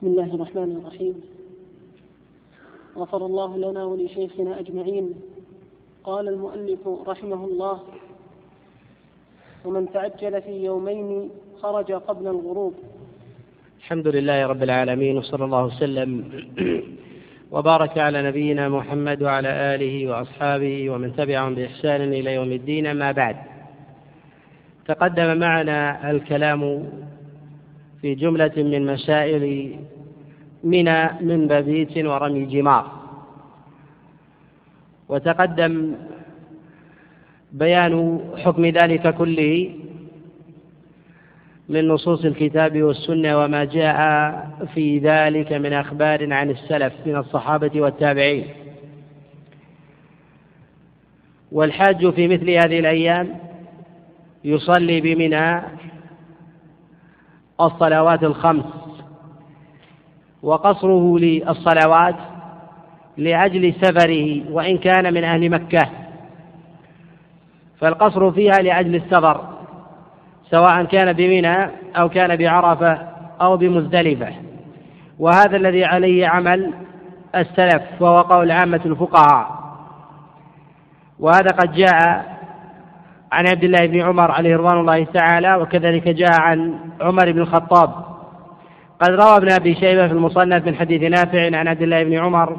بسم الله الرحمن الرحيم. غفر الله لنا ولشيخنا أجمعين. قال المؤلف رحمه الله ومن تعجل في يومين خرج قبل الغروب. الحمد لله رب العالمين وصلى الله وسلم. وبارك على نبينا محمد وعلى آله وأصحابه ومن تبعهم بإحسان إلى يوم الدين ما بعد. تقدم معنا الكلام في جملة من مسائل منى من ببيت ورمي جمار. وتقدم بيان حكم ذلك كله من نصوص الكتاب والسنة وما جاء في ذلك من أخبار عن السلف من الصحابة والتابعين. والحاج في مثل هذه الأيام يصلي بمنى الصلوات الخمس وقصره للصلوات لأجل سفره وإن كان من أهل مكة فالقصر فيها لأجل السفر سواء كان بمنى أو كان بعرفة أو بمزدلفة وهذا الذي عليه عمل السلف وهو قول عامة الفقهاء وهذا قد جاء عن عبد الله بن عمر عليه رضوان الله تعالى وكذلك جاء عن عمر بن الخطاب. قد روى ابن أبي شيبة في المصنف من حديث نافع عن عبد الله بن عمر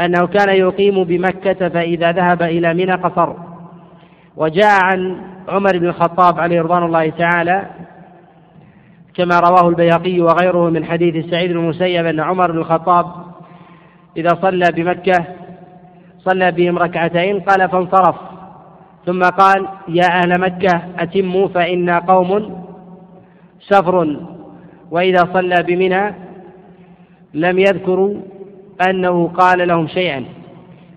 أنه كان يقيم بمكة فإذا ذهب إلى منى قصر. وجاء عن عمر بن الخطاب عليه رضوان الله تعالى كما رواه البيهقي وغيره من حديث سعيد بن المسيب أن عمر بن الخطاب إذا صلى بمكة صلى بهم ركعتين قال فانصرف. ثم قال يا أهل مكة أتموا فإنا قوم سفر وإذا صلى بمنى لم يذكروا أنه قال لهم شيئا.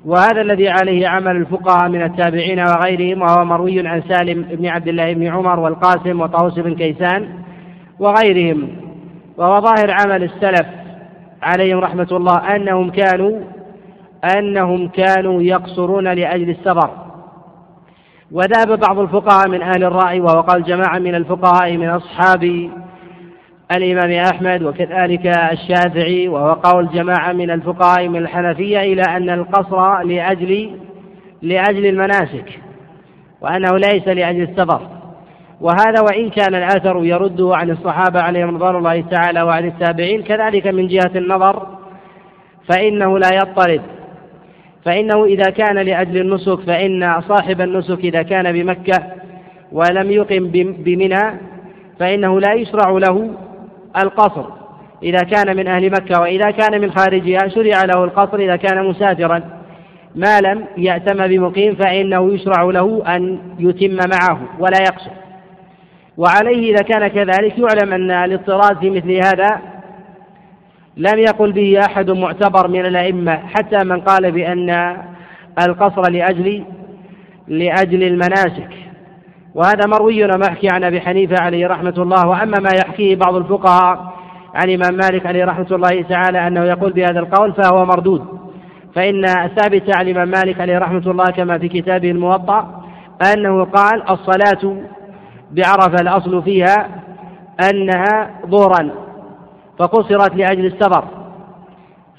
وهذا الذي عليه عمل الفقهاء من التابعين وغيرهم وهو مروي عن سالم بن عبد الله بن عمر والقاسم وطاووس بن كيسان وغيرهم. وهو ظاهر عمل السلف عليهم رحمة الله أنهم كانوا أنهم كانوا يقصرون لأجل السفر. وذهب بعض الفقهاء من أهل الرأي وهو قال جماعة من الفقهاء من أصحاب الإمام أحمد وكذلك الشافعي وهو قول جماعة من الفقهاء من الحنفية إلى أن القصر لأجل لأجل المناسك وأنه ليس لأجل السفر. وهذا وإن كان الأثر يرده عن الصحابة عليهم رضوان الله تعالى وعن التابعين كذلك من جهة النظر فإنه لا يضطرد فإنه إذا كان لأجل النسك فإن صاحب النسك إذا كان بمكة ولم يقم بمنى فإنه لا يشرع له القصر. إذا كان من أهل مكة وإذا كان من خارجها شرع له القصر إذا كان مسافرا. ما لم يأتم بمقيم فإنه يشرع له أن يتم معه ولا يقصر. وعليه إذا كان كذلك يعلم أن الاضطراد في مثل هذا لم يقل به أحد معتبر من الأئمة حتى من قال بأن القصر لأجل لأجل المناسك. وهذا مروي ومحكي عن أبي حنيفة عليه رحمة الله. وأما ما يحكيه بعض الفقهاء عن الإمام مالك عليه رحمة الله تعالى أنه يقول بهذا القول فهو مردود. فإن الثابت عن الإمام مالك عليه رحمة الله كما في كتابه الموطأ أنه قال الصلاة بعرفة الأصل فيها أنها ظهرا. فقصرت لأجل السفر.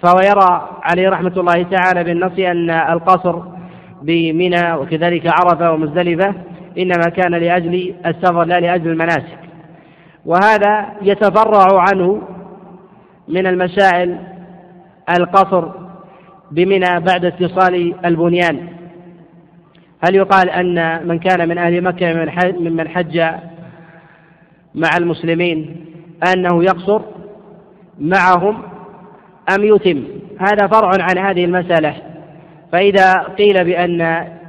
فهو يرى عليه رحمة الله تعالى بالنص أن القصر بمنى وكذلك عرفة ومزدلفة إنما كان لأجل السفر لا لأجل المناسك. وهذا يتفرع عنه من المسائل القصر بمنى بعد اتصال البنيان. هل يقال أن من كان من أهل مكة ممن حج مع المسلمين أنه يقصر؟ معهم أم يتم؟ هذا فرع عن هذه المسألة. فإذا قيل بأن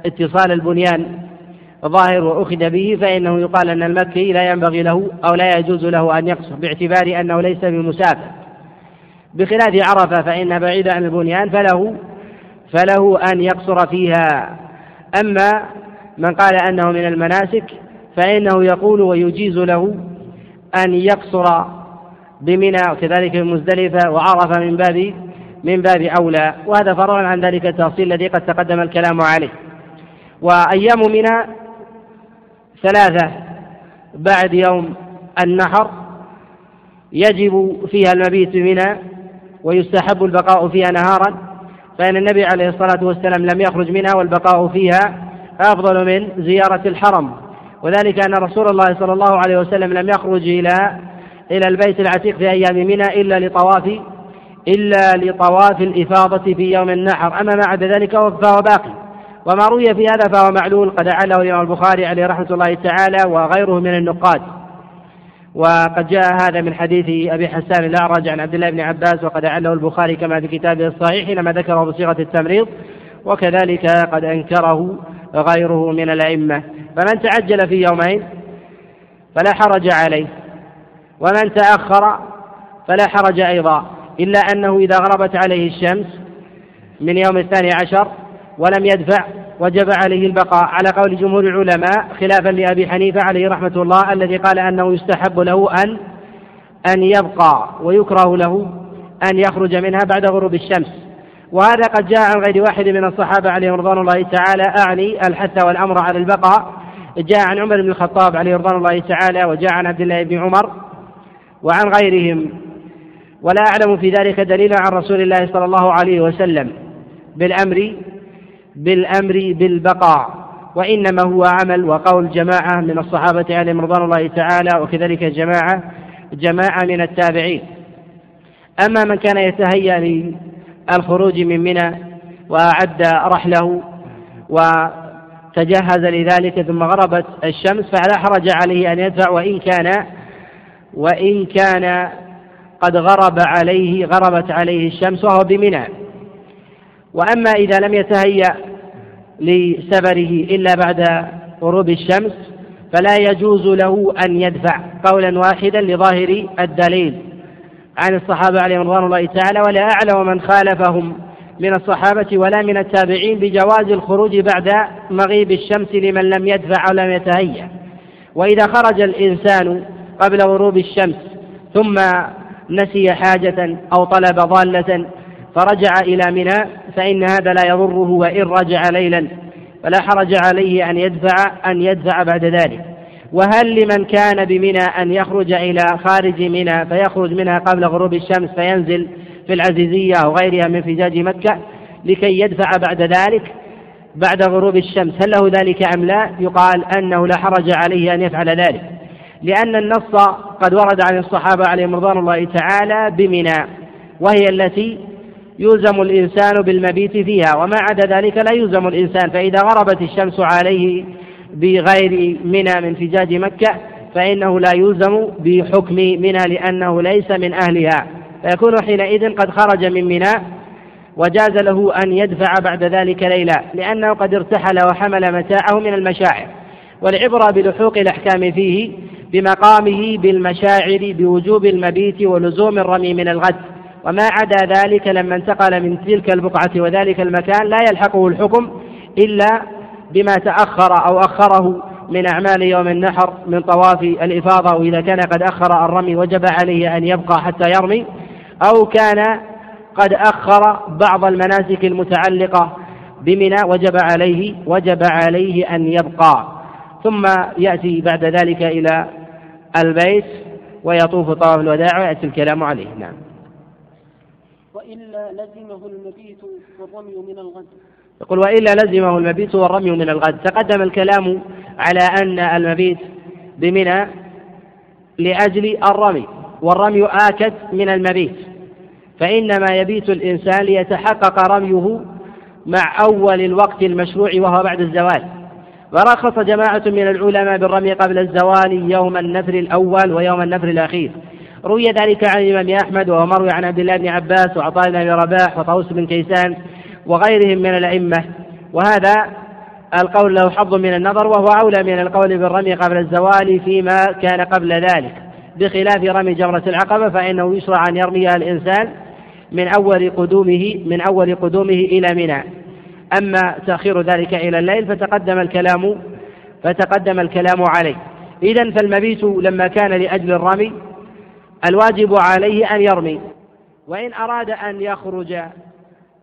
اتصال البنيان ظاهر وأخذ به فإنه يقال أن المكي لا ينبغي له أو لا يجوز له أن يقصر باعتبار أنه ليس بمسافر. بخلاف عرفة فإن بعيد عن البنيان فله فله أن يقصر فيها. أما من قال أنه من المناسك فإنه يقول ويجيز له أن يقصر بمنى وكذلك بمزدلفة وعرفة من باب من باب أولى وهذا فرع عن ذلك التفصيل الذي قد تقدم الكلام عليه. وأيام منى ثلاثة بعد يوم النحر يجب فيها المبيت بمنى ويستحب البقاء فيها نهارا فإن النبي عليه الصلاة والسلام لم يخرج منها والبقاء فيها أفضل من زيارة الحرم. وذلك أن رسول الله صلى الله عليه وسلم لم يخرج إلى إلى البيت العتيق في أيام منى إلا لطواف إلا لطواف الإفاضة في يوم النحر. أما ما عدا ذلك فهو باقي. وما روي في هذا فهو معلول. قد أعله الإمام البخاري عليه رحمة الله تعالى وغيره من النقاد. وقد جاء هذا من حديث أبي حسان الأعرج عن عبد الله بن عباس وقد أعله البخاري كما في كتابه الصحيح حينما ذكره بصيغة التمريض. وكذلك قد أنكره غيره من الأئمة. فمن تعجل في يومين فلا حرج عليه. ومن تأخر فلا حرج أيضا إلا أنه إذا غربت عليه الشمس من يوم الثاني عشر ولم يدفع وجب عليه البقاء على قول جمهور العلماء خلافا لأبي حنيفة عليه رحمة الله الذي قال أنه يستحب له أن أن يبقى ويكره له أن يخرج منها بعد غروب الشمس. وهذا قد جاء عن غير واحد من الصحابة عليهم رضوان الله تعالى أعني الحث والأمر على البقاء. جاء عن عمر بن الخطاب عليه رضوان الله تعالى وجاء عن عبد الله بن عمر وعن غيرهم. ولا أعلم في ذلك دليلا عن رسول الله صلى الله عليه وسلم. بالأمر بالأمر بالبقاء. وإنما هو عمل وقول جماعة من الصحابة عليهم رضوان الله تعالى وكذلك جماعة جماعة من التابعين. أما من كان يتهيأ للخروج من منى وأعد رحله وتجهز لذلك ثم غربت الشمس فلا حرج عليه أن يدفع وإن كان وإن كان قد غرب عليه غربت عليه الشمس وهو بمنى. وأما إذا لم يتهيأ لسفره إلا بعد غروب الشمس فلا يجوز له أن يدفع قولا واحدا لظاهر الدليل عن الصحابة عليهم رضوان الله تعالى ولا أعلم من خالفهم من الصحابة ولا من التابعين بجواز الخروج بعد مغيب الشمس لمن لم يدفع أو لم يتهيأ. وإذا خرج الإنسان قبل غروب الشمس ثم نسي حاجة أو طلب ضالة فرجع إلى منى فإن هذا لا يضره وإن رجع ليلا فلا حرج عليه أن يدفع أن يدفع بعد ذلك. وهل لمن كان بمنى أن يخرج إلى خارج منى فيخرج منها قبل غروب الشمس فينزل في العزيزية أو غيرها من فجاج مكة لكي يدفع بعد ذلك بعد غروب الشمس. هل له ذلك أم لا؟ يقال أنه لا حرج عليه أن يفعل ذلك. لأن النص قد ورد عن الصحابة عليهم رضوان الله تعالى بمنى وهي التي يلزم الإنسان بالمبيت فيها وما عدا ذلك لا يلزم الإنسان فإذا غربت الشمس عليه بغير منى من فجاج مكة فإنه لا يلزم بحكم منى لأنه ليس من أهلها. فيكون حينئذ قد خرج من منى وجاز له أن يدفع بعد ذلك ليلا لأنه قد ارتحل وحمل متاعه من المشاعر والعبرة بلحوق الأحكام فيه بمقامه بالمشاعر بوجوب المبيت ولزوم الرمي من الغد. وما عدا ذلك لما انتقل من تلك البقعة وذلك المكان لا يلحقه الحكم إلا بما تأخر أو أخره من أعمال يوم النحر من طواف الإفاضة وإذا كان قد أخر الرمي وجب عليه أن يبقى حتى يرمي أو كان قد أخر بعض المناسك المتعلقة بمنى وجب عليه وجب عليه أن يبقى. ثم يأتي بعد ذلك إلى البيت ويطوف طواف الوداع ويأتي الكلام عليه. نعم. وإلا لزمه المبيت والرمي من الغد. يقول وإلا لزمه المبيت والرمي من الغد. تقدم الكلام على أن المبيت بمنى لأجل الرمي والرمي آكد من المبيت. فإنما يبيت الإنسان ليتحقق رميه مع أول الوقت المشروع وهو بعد الزوال. ورخص جماعة من العلماء بالرمي قبل الزوال يوم النفر الأول ويوم النفر الأخير. روي ذلك عن الإمام أحمد وهو مروي عن عبد الله بن عباس وعطاء بن رباح وطاووس بن كيسان وغيرهم من الأئمة. وهذا القول له حظ من النظر وهو أولى من القول بالرمي قبل الزوال فيما كان قبل ذلك. بخلاف رمي جمرة العقبة فإنه يشرع أن يرميها الإنسان من أول قدومه من أول قدومه إلى منى. أما تأخير ذلك إلى الليل فتقدم الكلام فتقدم الكلام عليه. إذا فالمبيت لما كان لأجل الرمي الواجب عليه أن يرمي. وإن أراد أن يخرج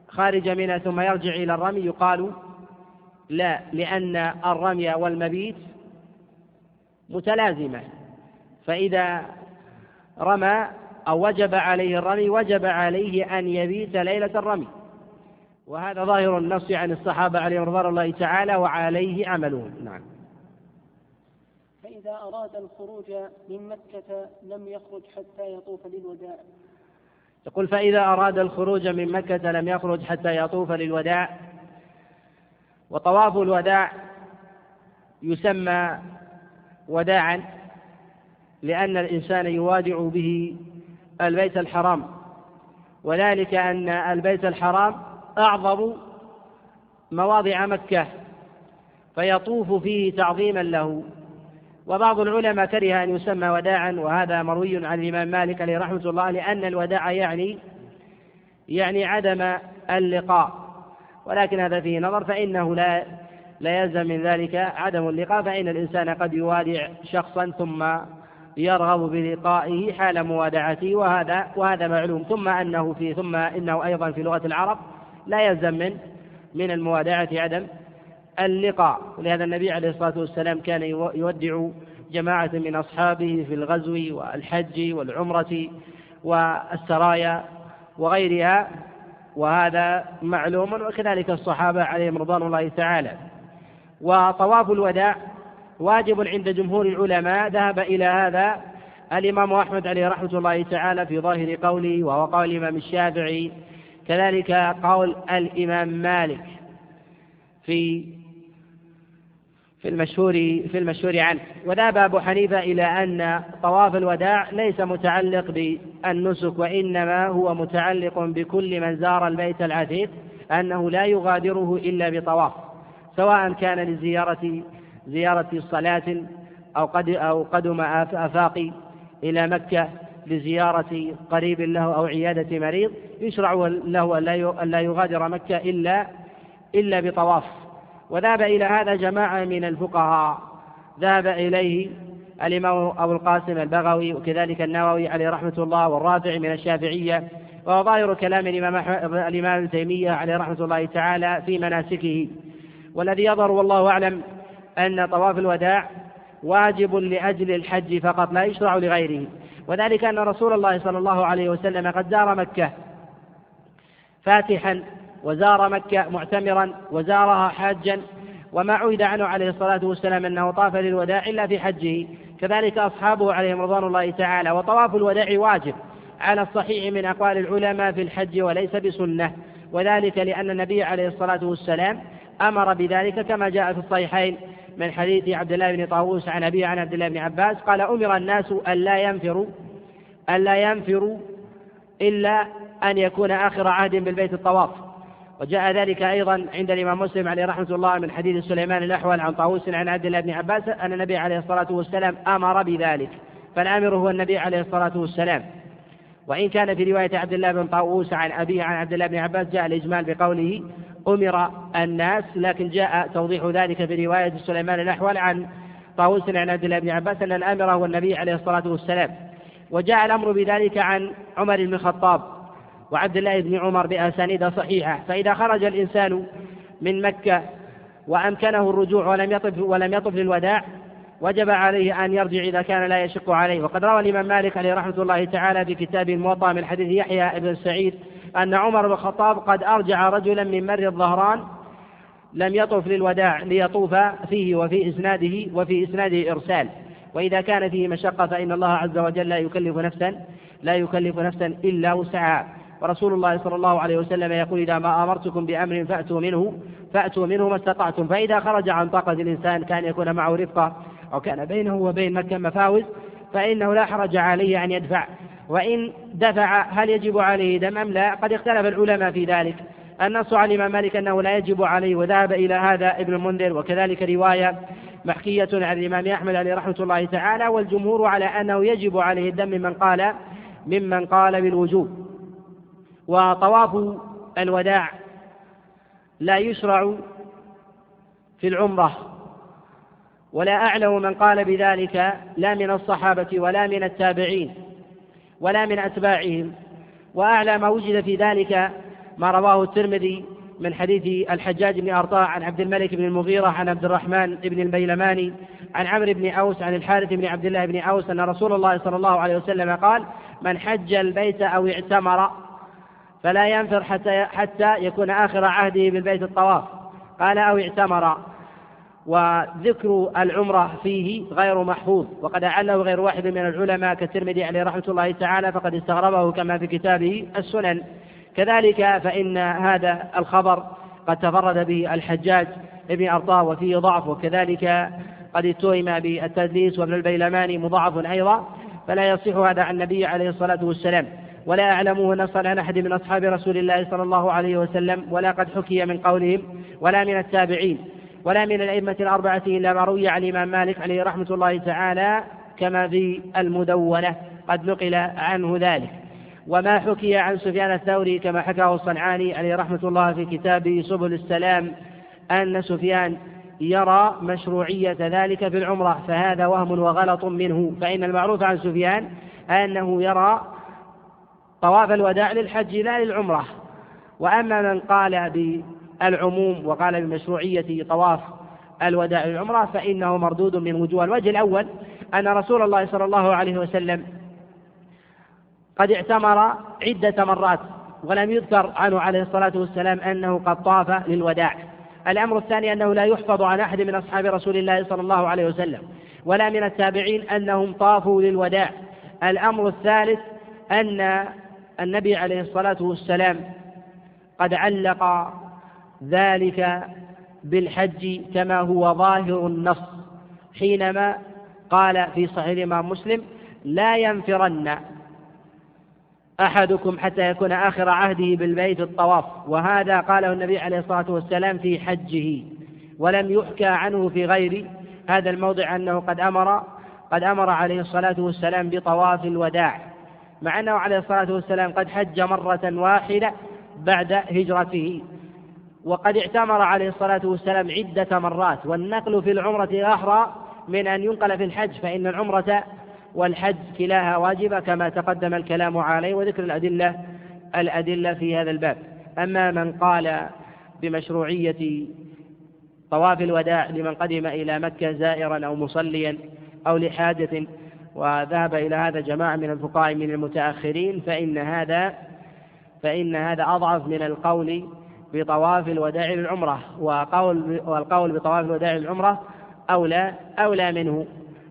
خارج منها ثم يرجع إلى الرمي يقال لا لأن الرمي والمبيت متلازمة. فإذا رمى أو وجب عليه الرمي وجب عليه أن يبيت ليلة الرمي. وهذا ظاهر النص عن الصحابة عليهم رضوان الله تعالى وعليه عملهم. نعم. فإذا أراد الخروج من مكة لم يخرج حتى يطوف للوداع. يقول فإذا أراد الخروج من مكة لم يخرج حتى يطوف للوداع. وطواف الوداع يسمى وداعا لأن الإنسان يوادع به البيت الحرام. وذلك أن البيت الحرام أعظم مواضع مكة فيطوف فيه تعظيما له. وبعض العلماء كره أن يسمى وداعا وهذا مروي عن الإمام مالك عليه رحمة الله لأن الوداع يعني يعني عدم اللقاء. ولكن هذا فيه نظر فإنه لا لا يلزم من ذلك عدم اللقاء فإن الإنسان قد يوادع شخصا ثم يرغب بلقائه حال موادعته وهذا وهذا معلوم. ثم أنه في ثم إنه أيضا في لغة العرب لا يلزم من من الموادعة عدم اللقاء. ولهذا النبي عليه الصلاة والسلام كان يودع جماعة من أصحابه في الغزو والحج والعمرة والسرايا وغيرها وهذا معلوم وكذلك الصحابة عليهم رضوان الله تعالى. وطواف الوداع واجب عند جمهور العلماء. ذهب إلى هذا الإمام أحمد عليه رحمة الله تعالى في ظاهر قوله وهو قول الإمام الشافعي كذلك قول الإمام مالك في في المشهور في المشهور عنه. وذهب أبو حنيفة إلى أن طواف الوداع ليس متعلق بالنسك وإنما هو متعلق بكل من زار البيت العتيق أنه لا يغادره إلا بطواف سواء كان لزيارة زيارة صلاة أو قد أو قدم آفاق إلى مكة لزيارة قريب له أو عيادة مريض يشرع له أن لا يغادر مكة إلا إلا بطواف. وذهب إلى هذا جماعة من الفقهاء. ذهب إليه الإمام أبو القاسم البغوي وكذلك النووي عليه رحمة الله والرافع من الشافعية. وظاهر كلام الإمام الإمام ابن تيمية عليه رحمة الله تعالى في مناسكه. والذي يظهر والله أعلم أن طواف الوداع واجب لأجل الحج فقط لا يشرع لغيره. وذلك أن رسول الله صلى الله عليه وسلم قد زار مكة فاتحا وزار مكة معتمرا وزارها حاجا وما عهد عنه عليه الصلاة والسلام أنه طاف للوداع إلا في حجه. كذلك أصحابه عليهم رضوان الله تعالى وطواف الوداع واجب على الصحيح من أقوال العلماء في الحج وليس بسنة. وذلك لأن النبي عليه الصلاة والسلام أمر بذلك كما جاء في الصحيحين. من حديث عبد الله بن طاووس عن أبي عن عبد الله بن عباس قال أمر الناس ألا ينفروا ألا ينفروا إلا أن يكون آخر عهد بالبيت الطواف. وجاء ذلك أيضا عند الإمام مسلم عليه رحمة الله من حديث سليمان الأحول عن طاووس عن عبد الله بن عباس أن النبي عليه الصلاة والسلام أمر بذلك فالآمر هو النبي عليه الصلاة والسلام. وإن كان في رواية عبد الله بن طاووس عن أبيه عن عبد الله بن عباس جاء الإجمال بقوله أمر الناس لكن جاء توضيح ذلك في رواية سليمان الأحول عن طاووس عن عبد الله بن عباس أن الآمر هو النبي عليه الصلاة والسلام. وجاء الأمر بذلك عن عمر بن الخطاب وعبد الله بن عمر بأسانيد صحيحة. فإذا خرج الإنسان من مكة وأمكنه الرجوع ولم يطف ولم يطف للوداع وجب عليه أن يرجع إذا كان لا يشق عليه. وقد روى الإمام مالك عليه رحمة الله تعالى في كتابه الموطأ من حديث يحيى بن سعيد أن عمر بن الخطاب قد أرجع رجلا من مر الظهران لم يطف للوداع ليطوف فيه وفي إسناده وفي إسناده إرسال. وإذا كان فيه مشقة فإن الله عز وجل لا يكلف نفسا لا يكلف نفسا إلا وسعها. ورسول الله صلى الله عليه وسلم يقول إذا ما أمرتكم بأمر فأتوا منه فأتوا منه ما استطعتم. فإذا خرج عن طاقة الإنسان كان يكون معه رفقة أو كان بينه وبين مكة مفاوز فإنه لا حرج عليه أن يدفع. وإن دفع هل يجب عليه دم أم لا قد اختلف العلماء في ذلك. النص عن الإمام مالك أنه لا يجب عليه وذهب إلى هذا ابن المنذر وكذلك رواية محكية عن الإمام أحمد عليه رحمة الله تعالى والجمهور على أنه يجب عليه الدم ممن قال ممن قال بالوجوب. وطواف الوداع لا يشرع في العمرة. ولا أعلم من قال بذلك لا من الصحابة ولا من التابعين. ولا من أتباعهم. وأعلى ما وجد في ذلك ما رواه الترمذي من حديث الحجاج بن أرطاع عن عبد الملك بن المغيرة عن عبد الرحمن بن البيلماني عن عمرو بن أوس عن الحارث بن عبد الله بن أوس أن رسول الله صلى الله عليه وسلم قال من حج البيت أو اعتمر فلا ينفر حتى حتى يكون آخر عهده بالبيت الطواف. قال أو اعتمر. وذكر العمرة فيه غير محفوظ وقد أعله غير واحد من العلماء كالترمذي عليه رحمة الله تعالى فقد استغربه كما في كتابه السنن. كذلك فإن هذا الخبر قد تفرد به الحجاج ابن أرطاه وفيه ضعف وكذلك قد اتهم بالتدليس وابن البيلماني مضاعف أيضا. فلا يصح هذا عن النبي عليه الصلاة والسلام. ولا أعلمه نصا عن أحد من أصحاب رسول الله صلى الله عليه وسلم ولا قد حكي من قولهم ولا من التابعين. ولا من الأئمة الأربعة إلا ما روي عن الإمام مالك عليه رحمة الله تعالى كما في المدونة. قد نقل عنه ذلك. وما حكي عن سفيان الثوري كما حكاه الصنعاني عليه رحمة الله في كتابه سبل السلام أن سفيان يرى مشروعية ذلك في العمرة فهذا وهم وغلط منه. فإن المعروف عن سفيان أنه يرى طواف الوداع للحج لا للعمرة. وأما من قال بالعموم وقال بمشروعية طواف الوداع للعمرة فإنه مردود من وجوه الوجه الأول أن رسول الله صلى الله عليه وسلم قد اعتمر عدة مرات ولم يذكر عنه عليه الصلاة والسلام أنه قد طاف للوداع. الأمر الثاني أنه لا يحفظ عن أحد من أصحاب رسول الله صلى الله عليه وسلم ولا من التابعين أنهم طافوا للوداع. الأمر الثالث أن النبي عليه الصلاة والسلام قد علق ذلك بالحج كما هو ظاهر النص. حينما قال في صحيح الإمام مسلم لا ينفرن أحدكم حتى يكون آخر عهده بالبيت الطواف. وهذا قاله النبي عليه الصلاة والسلام في حجه ولم يحكى عنه في غير هذا الموضع أنه قد أمر قد أمر عليه الصلاة والسلام بطواف الوداع مع أنه عليه الصلاة والسلام قد حج مرة واحدة بعد هجرته. وقد اعتمر عليه الصلاة والسلام عدة مرات والنقل في العمرة أحرى من أن ينقل في الحج فإن العمرة والحج كلاها واجبة كما تقدم الكلام عليه وذكر الأدلة الأدلة في هذا الباب. أما من قال بمشروعية طواف الوداع لمن قدم إلى مكة زائرا أو مصليا أو لحاجة وذهب إلى هذا جماعة من الفقهاء من المتأخرين فإن هذا فإن هذا أضعف من القول بطواف الوداع للعمرة وقول والقول بطواف الوداع للعمرة أولى أولى منه.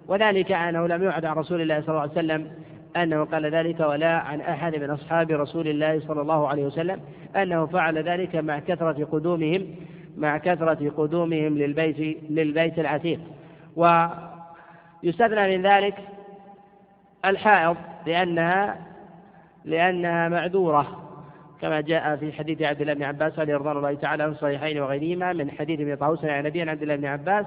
وذلك أنه لم يعد عن رسول الله صلى الله عليه وسلم أنه قال ذلك ولا عن أحد من أصحاب رسول الله صلى الله عليه وسلم أنه فعل ذلك مع كثرة قدومهم مع كثرة قدومهم للبيت للبيت العتيق. ويستثنى من ذلك الحائض لأنها لأنها معذورة. كما جاء في حديث عبد الله بن عباس رضي الله تعالى في الصحيحين وغيرهما من حديث ابن طاووس عن نبينا عبد الله بن عباس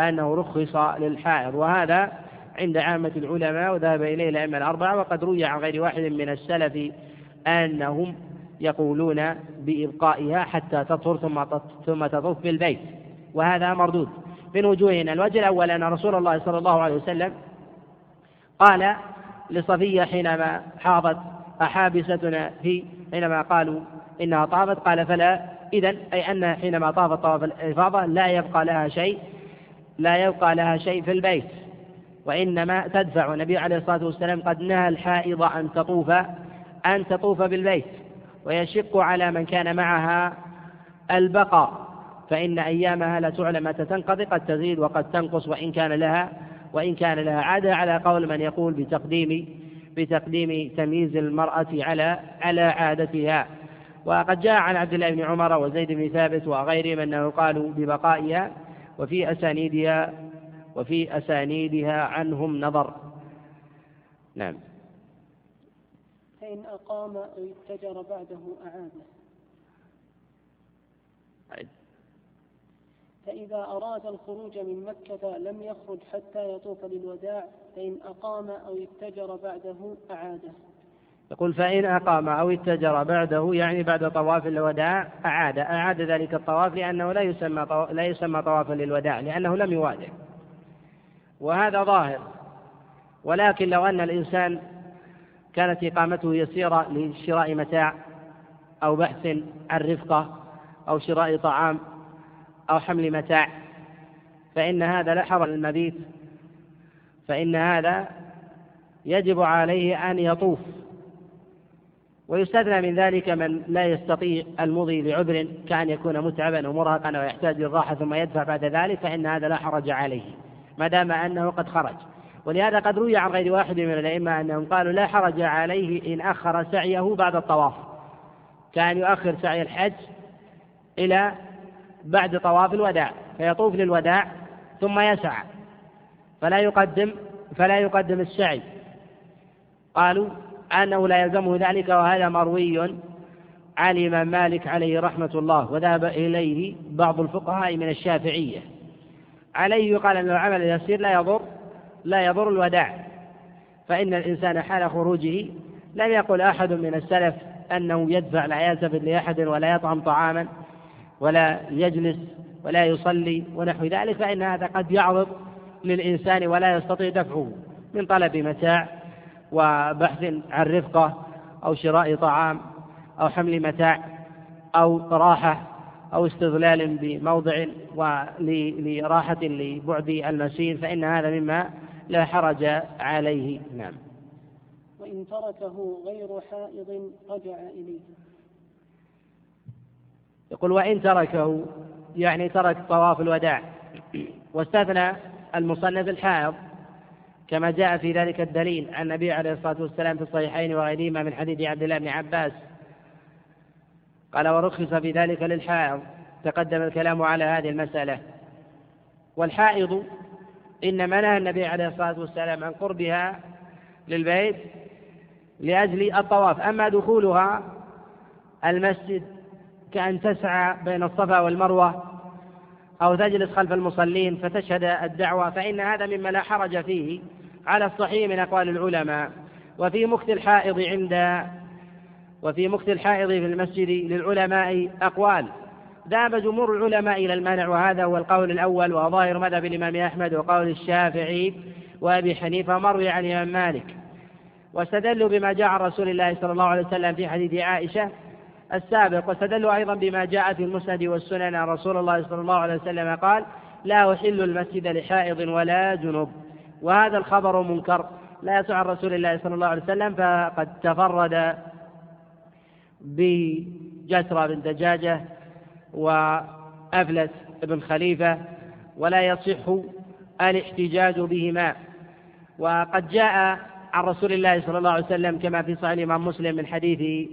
أنه رخص للحائض وهذا عند عامة العلماء وذهب إليه الأئمة الأربعة وقد روي عن غير واحد من السلف أنهم يقولون بإبقائها حتى تطهر ثم ثم تطوف بالبيت وهذا مردود. من وجوهنا الوجه الأول أن رسول الله صلى الله عليه وسلم قال لصفية حينما حاضت أحابستنا في حينما قالوا إنها طافت قال فلا. إذا أي أنها حينما طافت طواف الإفاضة لا يبقى لها شيء لا يبقى لها شيء في البيت وإنما تدفع. النبي عليه الصلاة والسلام قد نهى الحائض أن تطوف أن تطوف بالبيت ويشق على من كان معها البقاء. فإن أيامها لا تعلم متى تنقضي قد تزيد وقد تنقص وإن كان لها وإن كان لها عادة. على قول من يقول بتقديم بتقديم تمييز المرأة على على عادتها. وقد جاء عن عبد الله بن عمر وزيد بن ثابت وغيرهم أنه قالوا ببقائها وفي أسانيدها وفي أسانيدها عنهم نظر. نعم. فإن أقام أو اتجر بعده أعاده. فإذا أراد الخروج من مكة لم يخرج حتى يطوف للوداع فإن أقام أو اتجر بعده أعاده. يقول فإن أقام أو اتجر بعده يعني بعد طواف الوداع أعاد. أعاد ذلك الطواف لأنه لا يسمى لا يسمى طوافا للوداع لأنه لم يوادع. وهذا ظاهر. ولكن لو أن الإنسان كانت إقامته يسيرة لشراء متاع أو بحث عن رفقة أو شراء طعام أو حمل متاع فإن هذا لا حرج المبيت فإن هذا يجب عليه أن يطوف. ويستثنى من ذلك من لا يستطيع المضي لعذر كأن يكون متعبا ومرهقا ويحتاج للراحة ثم يدفع بعد ذلك فإن هذا لا حرج عليه ما دام أنه قد خرج. ولهذا قد روي عن غير واحد من الأئمة أنهم قالوا لا حرج عليه إن أخر سعيه بعد الطواف. كان يؤخر سعي الحج إلى بعد طواف الوداع فيطوف للوداع ثم يسعى. فلا يقدم فلا يقدم السعي. قالوا أنه لا يلزمه ذلك وهذا مروي عن الإمام مالك عليه رحمة الله وذهب إليه بعض الفقهاء من الشافعية. عليه يقال أن العمل اليسير لا يضر لا يضر الوداع. فإن الإنسان حال خروجه لم يقل أحد من السلف أنه يدفع لا يلتفت لأحد ولا يطعم طعاما ولا يجلس ولا يصلي ونحو ذلك فإن هذا قد يعرض للإنسان ولا يستطيع دفعه من طلب متاع وبحث عن رفقة أو شراء طعام أو حمل متاع أو راحة أو استظلال بموضع ولراحة لبعد المسير فإن هذا مما لا حرج عليه. نعم. وإن تركه غير حائض رجع إليه. يقول وإن تركه يعني ترك طواف الوداع. واستثنى المصنف الحائض كما جاء في ذلك الدليل عن النبي عليه الصلاة والسلام في الصحيحين وغيرهما من حديث عبد الله بن عباس. قال ورخص في ذلك للحائض تقدم الكلام على هذه المسألة. والحائض إنما نهى النبي عليه الصلاة والسلام عن قربها للبيت لأجل الطواف. أما دخولها المسجد كأن تسعى بين الصفا والمروة أو تجلس خلف المصلين فتشهد الدعوة فإن هذا مما لا حرج فيه على الصحيح من أقوال العلماء. وفي مكت الحائض عند وفي مكت الحائض في المسجد للعلماء أقوال. ذهب جمهور العلماء إلى المنع وهذا هو القول الأول وظاهر مذهب الإمام أحمد وقول الشافعي وأبي حنيفة مروي عن الإمام مالك. واستدلوا بما جاء عن رسول الله صلى الله عليه وسلم في حديث عائشة السابق واستدلوا أيضا بما جاء في المسند والسنن. عن رسول الله صلى الله عليه وسلم قال لا أحل المسجد لحائض ولا جنب. وهذا الخبر منكر. لا يسع عن رسول الله صلى الله عليه وسلم فقد تفرد بجسرة بن دجاجة وأفلس بن خليفة ولا يصح الاحتجاج بهما. وقد جاء عن رسول الله صلى الله عليه وسلم كما في صحيح الإمام مسلم من حديث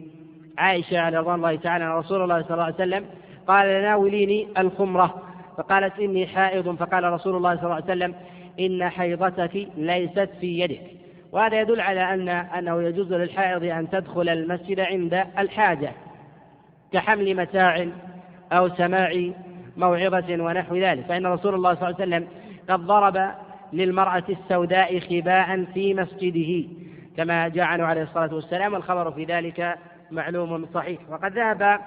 عائشة رضوان الله تعالى أن رسول الله صلى الله عليه وسلم قال ناوليني الخمرة. فقالت إني حائض. فقال رسول الله صلى الله عليه وسلم إن حيضتك ليست في يدك. وهذا يدل على أن أنه يجوز للحائض أن تدخل المسجد عند الحاجة كحمل متاع أو سماع موعظة ونحو ذلك. فإن رسول الله صلى الله عليه وسلم قد ضرب للمرأة السوداء خباء في مسجده كما جاء عنه عليه الصلاة والسلام والخبر في ذلك معلوم صحيح. وقد ذهب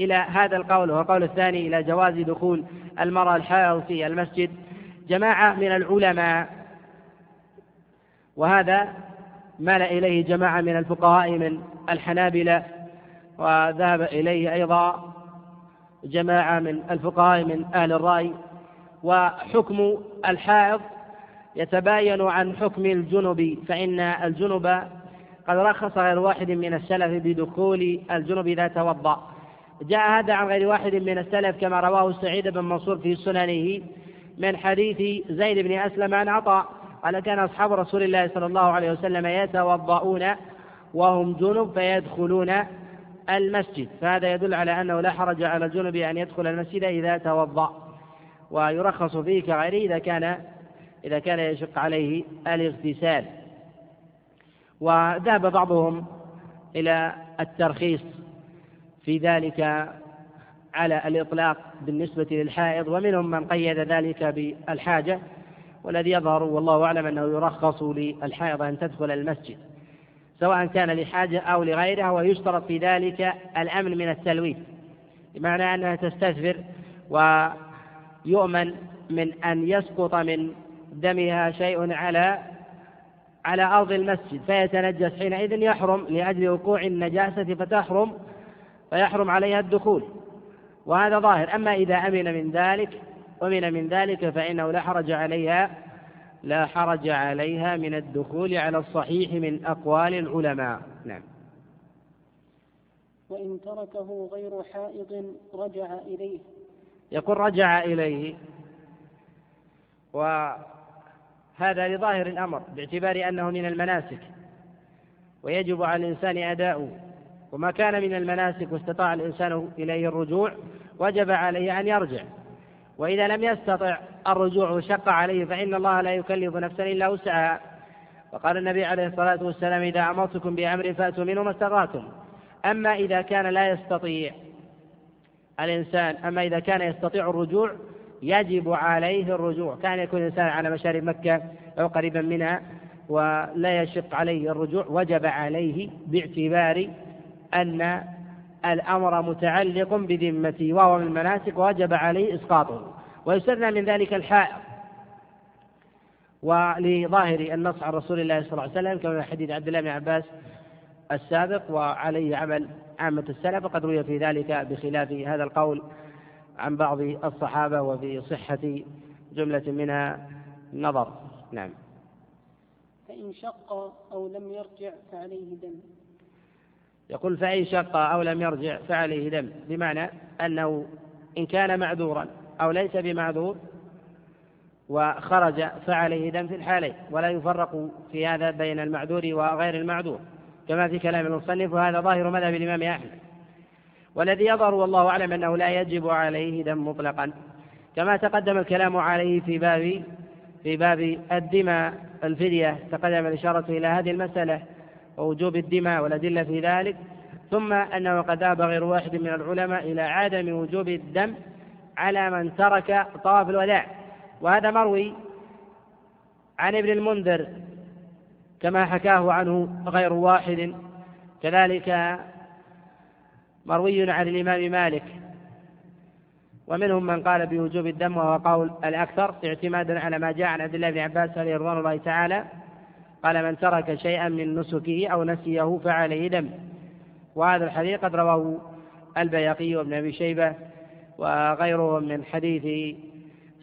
إلى هذا القول وهو القول الثاني إلى جواز دخول المرأة الحائض في المسجد. جماعة من العلماء وهذا مال إليه جماعة من الفقهاء من الحنابلة وذهب إليه أيضا جماعة من الفقهاء من أهل الرأي. وحكم الحائض يتباين عن حكم الجنب فإن الجنب قد رخص غير واحد من السلف بدخول الجنب إذا توضأ. جاء هذا عن غير واحد من السلف كما رواه سعيد بن منصور في سننه من حديث زيد بن أسلم عن عطاء قال كان أصحاب رسول الله صلى الله عليه وسلم يتوضؤون وهم جنب فيدخلون المسجد. فهذا يدل على أنه لا حرج على الجنب أن يدخل المسجد إذا توضأ. ويرخص فيه كغيره إذا كان إذا كان يشق عليه الاغتسال. وذهب بعضهم إلى الترخيص في ذلك على الإطلاق بالنسبة للحائض ومنهم من قيد ذلك بالحاجة والذي يظهر والله أعلم أنه يرخص للحائض أن تدخل المسجد سواء كان لحاجة أو لغيرها ويشترط في ذلك الأمن من التلويث بمعنى أنها تستثمر ويؤمن من أن يسقط من دمها شيء على على أرض المسجد فيتنجس حينئذ يحرم لأجل وقوع النجاسة فتحرم فيحرم عليها الدخول. وهذا ظاهر. أما إذا أمن من ذلك أمن من ذلك فإنه لا حرج عليها لا حرج عليها من الدخول على الصحيح من أقوال العلماء. نعم. وإن تركه غير حائض رجع إليه. يقول رجع إليه. وهذا لظاهر الأمر باعتبار أنه من المناسك ويجب على الإنسان أداؤه وما كان من المناسك واستطاع الإنسان إليه الرجوع وجب عليه أن يرجع. وإذا لم يستطع الرجوع وشق عليه فإن الله لا يكلف نفسا إلا وسعها. وقال النبي عليه الصلاة والسلام إذا أمرتكم بأمر فأتوا منه ما استطعتم. أما إذا كان لا يستطيع الإنسان أما إذا كان يستطيع الرجوع يجب عليه الرجوع. كان يكون الإنسان على مشارب مكة أو قريبا منها ولا يشق عليه الرجوع. وجب عليه باعتبار أن الأمر متعلق بذمته وهو من المناسك وجب عليه إسقاطه. ويستثنى من ذلك الحائض. ولظاهر النص عن رسول الله صلى الله عليه وسلم كما حديث عبد الله بن عباس السابق وعليه عمل عامة السلف وقد روي في ذلك بخلاف هذا القول عن بعض الصحابة وفي صحة جملة منها نظر. نعم. فإن شق أو لم يرجع فعليه دم. يقول فإن شق أو لم يرجع فعليه دم بمعنى أنه إن كان معذورا أو ليس بمعذور وخرج فعليه دم في الحالين ولا يفرق في هذا بين المعذور وغير المعذور. كما في كلام المصنف وهذا ظاهر مذهب الإمام أحمد. والذي يظهر والله أعلم أنه لا يجب عليه دم مطلقا. كما تقدم الكلام عليه في باب في باب الدماء الفدية تقدم الإشارة إلى هذه المسألة ووجوب الدماء والأدلة في ذلك. ثم أنه قد ذهب غير واحد من العلماء إلى عدم وجوب الدم على من ترك طواف الوداع. وهذا مروي عن ابن المنذر كما حكاه عنه غير واحد. كذلك مروي عن الإمام مالك. ومنهم من قال بوجوب الدم وهو قول الأكثر اعتمادا على ما جاء عن عبد الله بن عباس عليه رضوان الله تعالى. قال من ترك شيئا من نسكه أو نسيه فعليه دم. وهذا الحديث قد رواه البياقي وابن أبي شيبة وغيرهم من حديث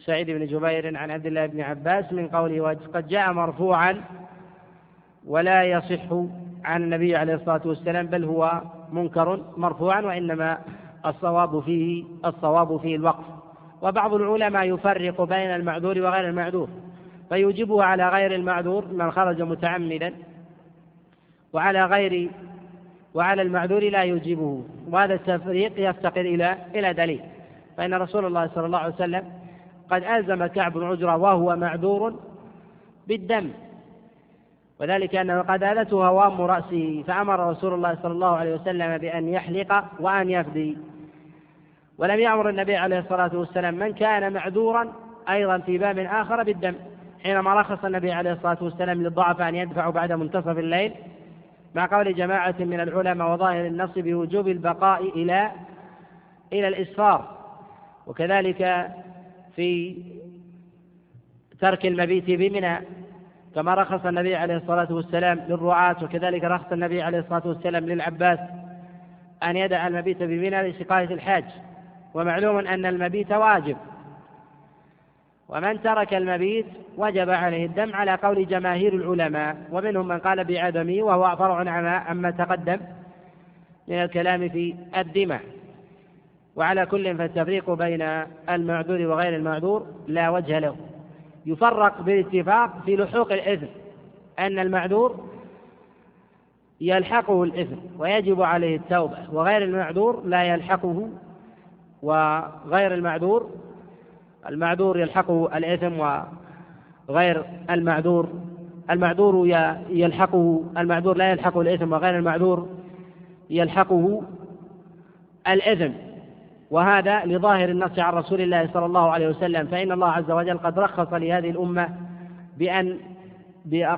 سعيد بن جبير عن عبد الله بن عباس من قوله وقد جاء مرفوعا ولا يصح عن النبي عليه الصلاة والسلام بل هو منكر مرفوعا وإنما الصواب فيه الصواب فيه الوقف. وبعض العلماء يفرق بين المعذور وغير المعذور فيوجبه على غير المعذور من خرج متعمدا وعلى غير وعلى المعذور لا يوجبه. وهذا التفريق يفتقر إلى إلى دليل. فإن رسول الله صلى الله عليه وسلم قد ألزم كعب بن عجرة وهو معذور بالدم. وذلك أنه قد آلته هوام رأسه فأمر رسول الله صلى الله عليه وسلم بأن يحلق وأن يفدي. ولم يأمر النبي عليه الصلاة والسلام من كان معذورا أيضا في باب آخر بالدم حينما رخص النبي عليه الصلاة والسلام للضعفاء أن يدفعوا بعد منتصف الليل. مع قول جماعة من العلماء وظاهر النص بوجوب البقاء إلى إلى الإسفار. وكذلك في ترك المبيت بمنى. كما رخص النبي عليه الصلاة والسلام للرعاة وكذلك رخص النبي عليه الصلاة والسلام للعباس أن يدع المبيت بمنى لسقاية الحاج. ومعلوم أن المبيت واجب. ومن ترك المبيت وجب عليه الدم على قول جماهير العلماء. ومنهم من قال بعدمه وهو فرع عما تقدم من الكلام في الدماء. وعلى كل فالتفريق بين المعذور وغير المعذور لا وجه له. يفرق بالاتفاق في لحوق الإثم أن المعذور يلحقه الإثم ويجب عليه التوبة وغير المعذور لا يلحقه وغير المعذور المعذور يلحقه الإثم وغير المعذور المعذور يلحقه المعذور لا يلحقه الإثم وغير المعذور يلحقه الإثم. وهذا لظاهر النص عن رسول الله صلى الله عليه وسلم فإن الله عز وجل قد رخص لهذه الأمة بأن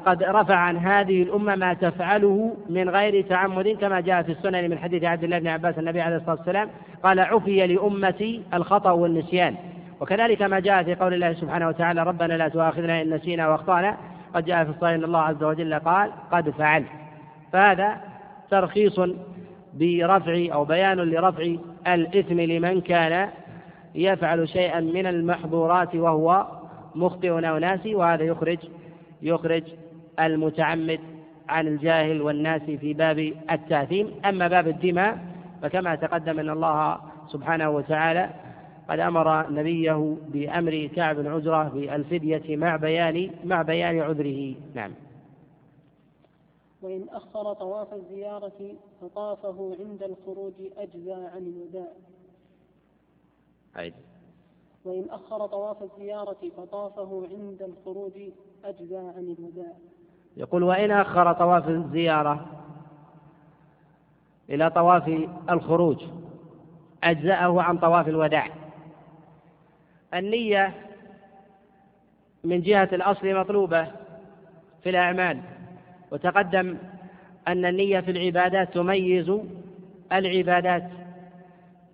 قد رفع عن هذه الأمة ما تفعله من غير تعمد كما جاء في السنن من حديث عبد الله بن عباس النبي عليه الصلاة والسلام قال عفي لأمتي الخطأ والنسيان وكذلك ما جاء في قول الله سبحانه وتعالى ربنا لا تؤاخذنا إن نسينا وأخطأنا قد جاء في الصحيح أن الله عز وجل قال قد فعلت فهذا ترخيص برفع أو بيان لرفع الإثم لمن كان يفعل شيئا من المحظورات وهو مخطئ أو ناسي وهذا يخرج يخرج المتعمد عن الجاهل والناس في باب التأثيم. أما باب الدماء فكما تقدم أن الله سبحانه وتعالى قد أمر نبيه بأمر كعب بن عجرة بالفدية مع بيان مع بيان عذره. نعم. وإن أخر طواف الزيارة فطافه عند الخروج أجزى عن الوداع. عيد. وإن أخر طواف الزيارة فطافه عند الخروج أجزى عن الوداع. يقول وإن أخر طواف الزيارة إلى طواف الخروج أجزأه عن طواف الوداع. النية من جهة الأصل مطلوبة في الأعمال. وتقدم أن النية في العبادات تميز العبادات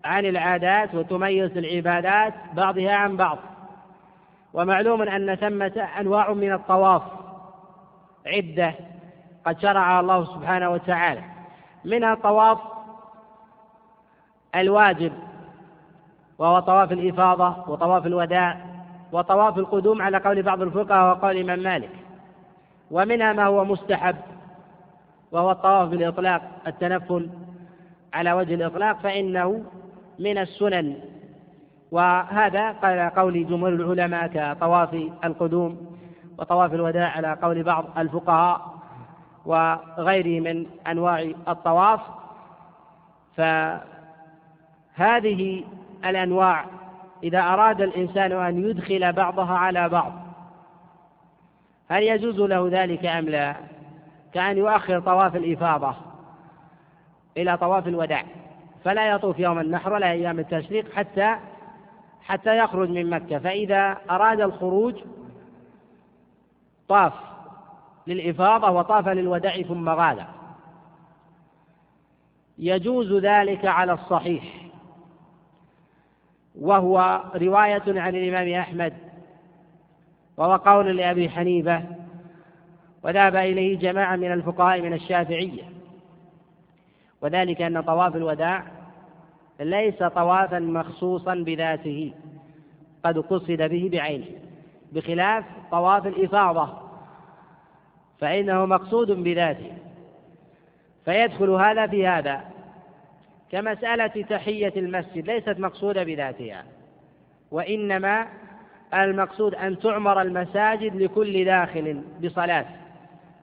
عن العادات وتميز العبادات بعضها عن بعض. ومعلوم أن ثمة أنواع من الطواف عدة قد شرعها الله سبحانه وتعالى. منها طواف الواجب وهو طواف الإفاضة وطواف الوداع وطواف القدوم على قول بعض الفقهاء وقول الإمام مالك. ومنها ما هو مستحب وهو الطواف بالإطلاق التنفل على وجه الإطلاق فإنه من السنن. وهذا قال قول جمهور العلماء كطواف القدوم وطواف الوداع على قول بعض الفقهاء وغيره من أنواع الطواف. فهذه الأنواع إذا أراد الإنسان أن يدخل بعضها على بعض هل يجوز له ذلك أم لا؟ كأن يؤخر طواف الإفاضة إلى طواف الوداع فلا يطوف يوم النحر ولا أيام التشريق حتى حتى يخرج من مكة. فإذا أراد الخروج طاف للإفاضة وطاف للوداع ثم غادر. يجوز ذلك على الصحيح وهو رواية عن الإمام أحمد وهو قول لأبي حنيفة وذهب إليه جماعة من الفقهاء من الشافعية. وذلك أن طواف الوداع ليس طوافا مخصوصا بذاته قد قصد به بعينه بخلاف طواف الإفاضة فإنه مقصود بذاته. فيدخل هذا في هذا كمسألة تحية المسجد ليست مقصودة بذاتها وإنما المقصود أن تعمر المساجد لكل داخل بصلاة.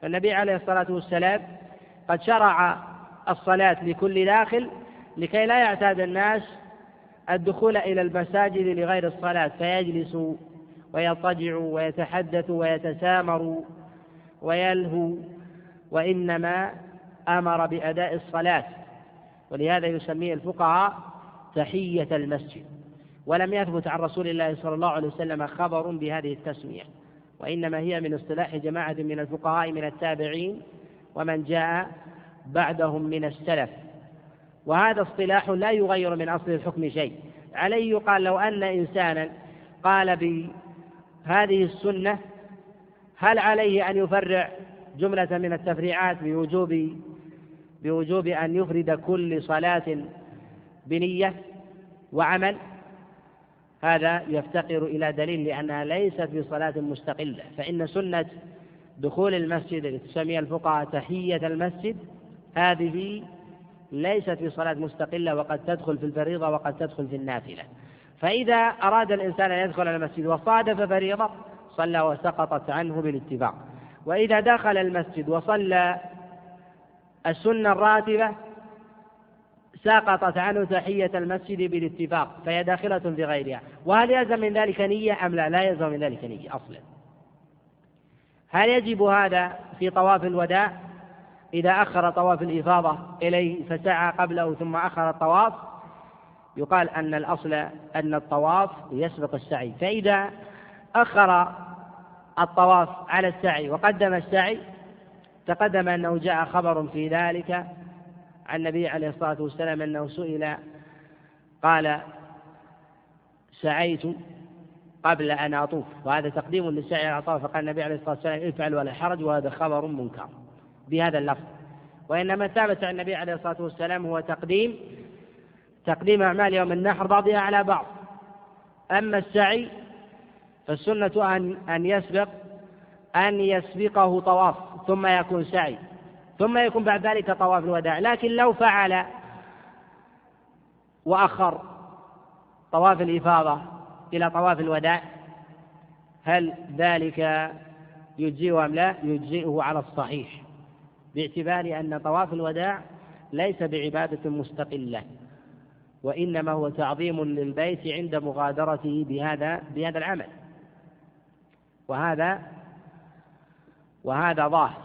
فالنبي عليه الصلاة والسلام قد شرع الصلاة لكل داخل لكي لا يعتاد الناس الدخول إلى المساجد لغير الصلاة فيجلسوا ويضطجعوا ويتحدثوا ويتسامروا ويلهوا وإنما أمر بأداء الصلاة. ولهذا يسميه الفقهاء تحية المسجد. ولم يثبت عن رسول الله صلى الله عليه وسلم خبر بهذه التسمية. وإنما هي من اصطلاح جماعة من الفقهاء من التابعين ومن جاء بعدهم من السلف. وهذا اصطلاح لا يغير من أصل الحكم شيء. عليه يقال لو أن إنسانا قال بهذه السنة هل عليه أن يفرع جملة من التفريعات بوجوب بوجوب أن يفرد كل صلاة بنية وعمل؟ هذا يفتقر إلى دليل لأنها ليست بصلاة مستقلة فإن سنة دخول المسجد التي تسميها الفقهاء تحية المسجد هذه ليست في صلاة مستقلة وقد تدخل في الفريضة وقد تدخل في النافلة. فإذا أراد الإنسان أن يدخل المسجد وصادف فريضة صلى وسقطت عنه بالاتفاق. وإذا دخل المسجد وصلى السنة الراتبة سقطت عنه تحية المسجد بالاتفاق فهي داخلة في غيرها. وهل يلزم من ذلك نية أم لا؟ لا يلزم من ذلك نية أصلا. هل يجب هذا في طواف الوداع؟ إذا أخر طواف الإفاضة إليه فسعى قبله ثم أخر الطواف يقال أن الأصل أن الطواف يسبق السعي. فإذا أخر الطواف على السعي وقدم السعي تقدم أنه جاء خبر في ذلك عن النبي عليه الصلاة والسلام أنه سئل قال سعيت قبل أن أطوف. وهذا تقديم للسعي على الطواف فقال النبي عليه الصلاة والسلام افعل ولا حرج وهذا خبر منكر. بهذا اللفظ. وإنما ثابت عن النبي عليه الصلاة والسلام هو تقديم تقديم أعمال يوم النحر بعضها على بعض. أما السعي فالسنة أن أن يسبق أن يسبقه طواف ثم يكون سعي. ثم يكون بعد ذلك طواف الوداع. لكن لو فعل وأخر طواف الإفاضة إلى طواف الوداع هل ذلك يجزئه أم لا؟ يجزئه على الصحيح باعتبار أن طواف الوداع ليس بعبادة مستقلة وإنما هو تعظيم للبيت عند مغادرته بهذا بهذا العمل. وهذا وهذا ظاهر.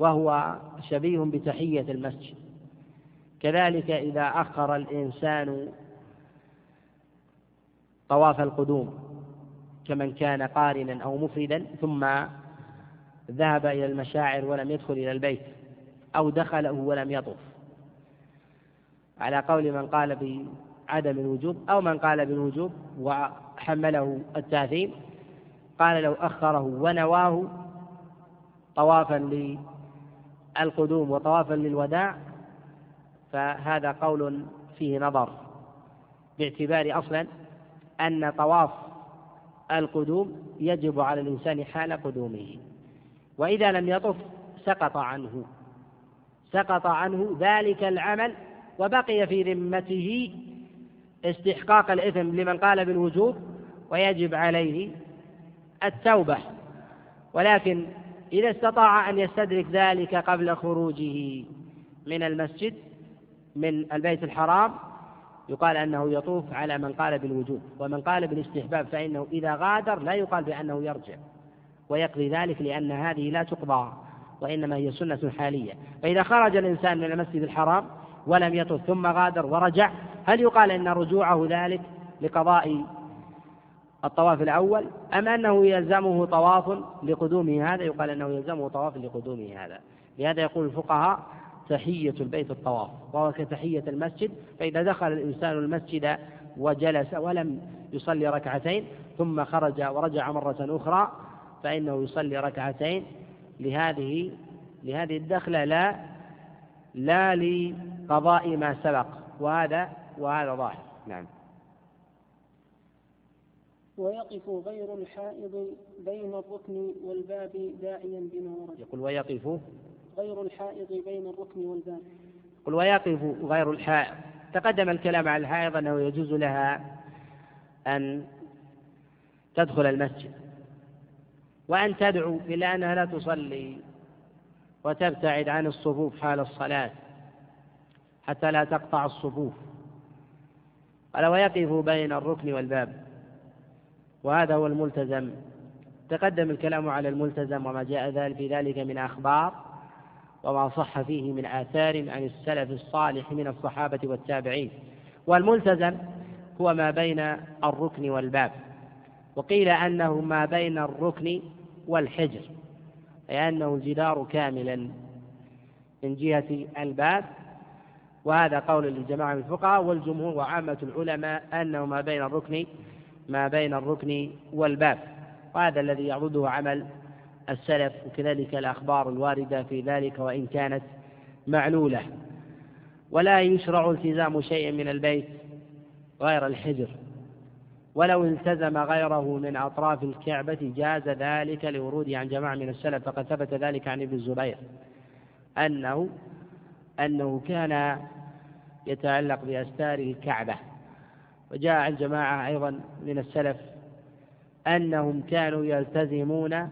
وهو شبيه بتحية المسجد. كذلك إذا أخر الإنسان طواف القدوم كمن كان قارنا أو مفردا ثم ذهب إلى المشاعر ولم يدخل إلى البيت أو دخله ولم يطف على قول من قال بعدم الوجوب أو من قال بالوجوب وحمله التاثيم قال لو أخره ونواه طوافا للقدوم وطوافا للوداع فهذا قول فيه نظر باعتبار أصلا أن طواف القدوم يجب على الإنسان حال قدومه. وإذا لم يطف سقط عنه سقط عنه ذلك العمل وبقي في ذمته استحقاق الإثم لمن قال بالوجوب ويجب عليه التوبة. ولكن إذا استطاع أن يستدرك ذلك قبل خروجه من المسجد من البيت الحرام يقال أنه يطوف على من قال بالوجوب ومن قال بالاستحباب فإنه إذا غادر لا يقال بأنه يرجع ويقضي ذلك لأن هذه لا تقضى وإنما هي سنة حالية. فإذا خرج الإنسان من المسجد الحرام ولم يطف ثم غادر ورجع هل يقال إن رجوعه ذلك لقضاء الطواف الأول أم أنه يلزمه طواف لقدومه هذا؟ يقال أنه يلزمه طواف لقدومه هذا. لهذا يقول الفقهاء تحية البيت الطواف وهو كتحية المسجد فإذا دخل الإنسان المسجد وجلس ولم يصلي ركعتين ثم خرج ورجع مرة أخرى فإنه يصلي ركعتين. لهذه لهذه الدخلة لا لا لقضاء ما سبق وهذا وهذا ظاهر. نعم. ويقف غير الحائض بين الركن والباب داعيا بما ورد يقول ويقف غير الحائض بين الركن والباب. يقول ويقف غير الحائض. تقدم الكلام على الحائض أنه يجوز لها أن تدخل المسجد. وأن تدعو إلى أنها لا تصلي وتبتعد عن الصفوف حال الصلاة حتى لا تقطع الصفوف. قال ويقف بين الركن والباب. وهذا هو الملتزم. تقدم الكلام على الملتزم وما جاء ذلك في ذلك من أخبار وما صح فيه من آثار عن السلف الصالح من الصحابة والتابعين. والملتزم هو ما بين الركن والباب. وقيل أنه ما بين الركن والحجر أي أنه الجدار كاملا من جهة الباب. وهذا قول لجماعة الفقهاء والجمهور وعامة العلماء أنه ما بين الركن ما بين الركن والباب وهذا الذي يعضده عمل السلف وكذلك الأخبار الواردة في ذلك وإن كانت معلولة. ولا يشرع التزام شيء من البيت غير الحجر. ولو التزم غيره من أطراف الكعبة جاز ذلك لوروده عن جماعة من السلف. فقد ثبت ذلك عن ابن الزبير أنه أنه كان يتعلق بأستاره الكعبة. وجاء عن جماعة أيضا من السلف أنهم كانوا يلتزمون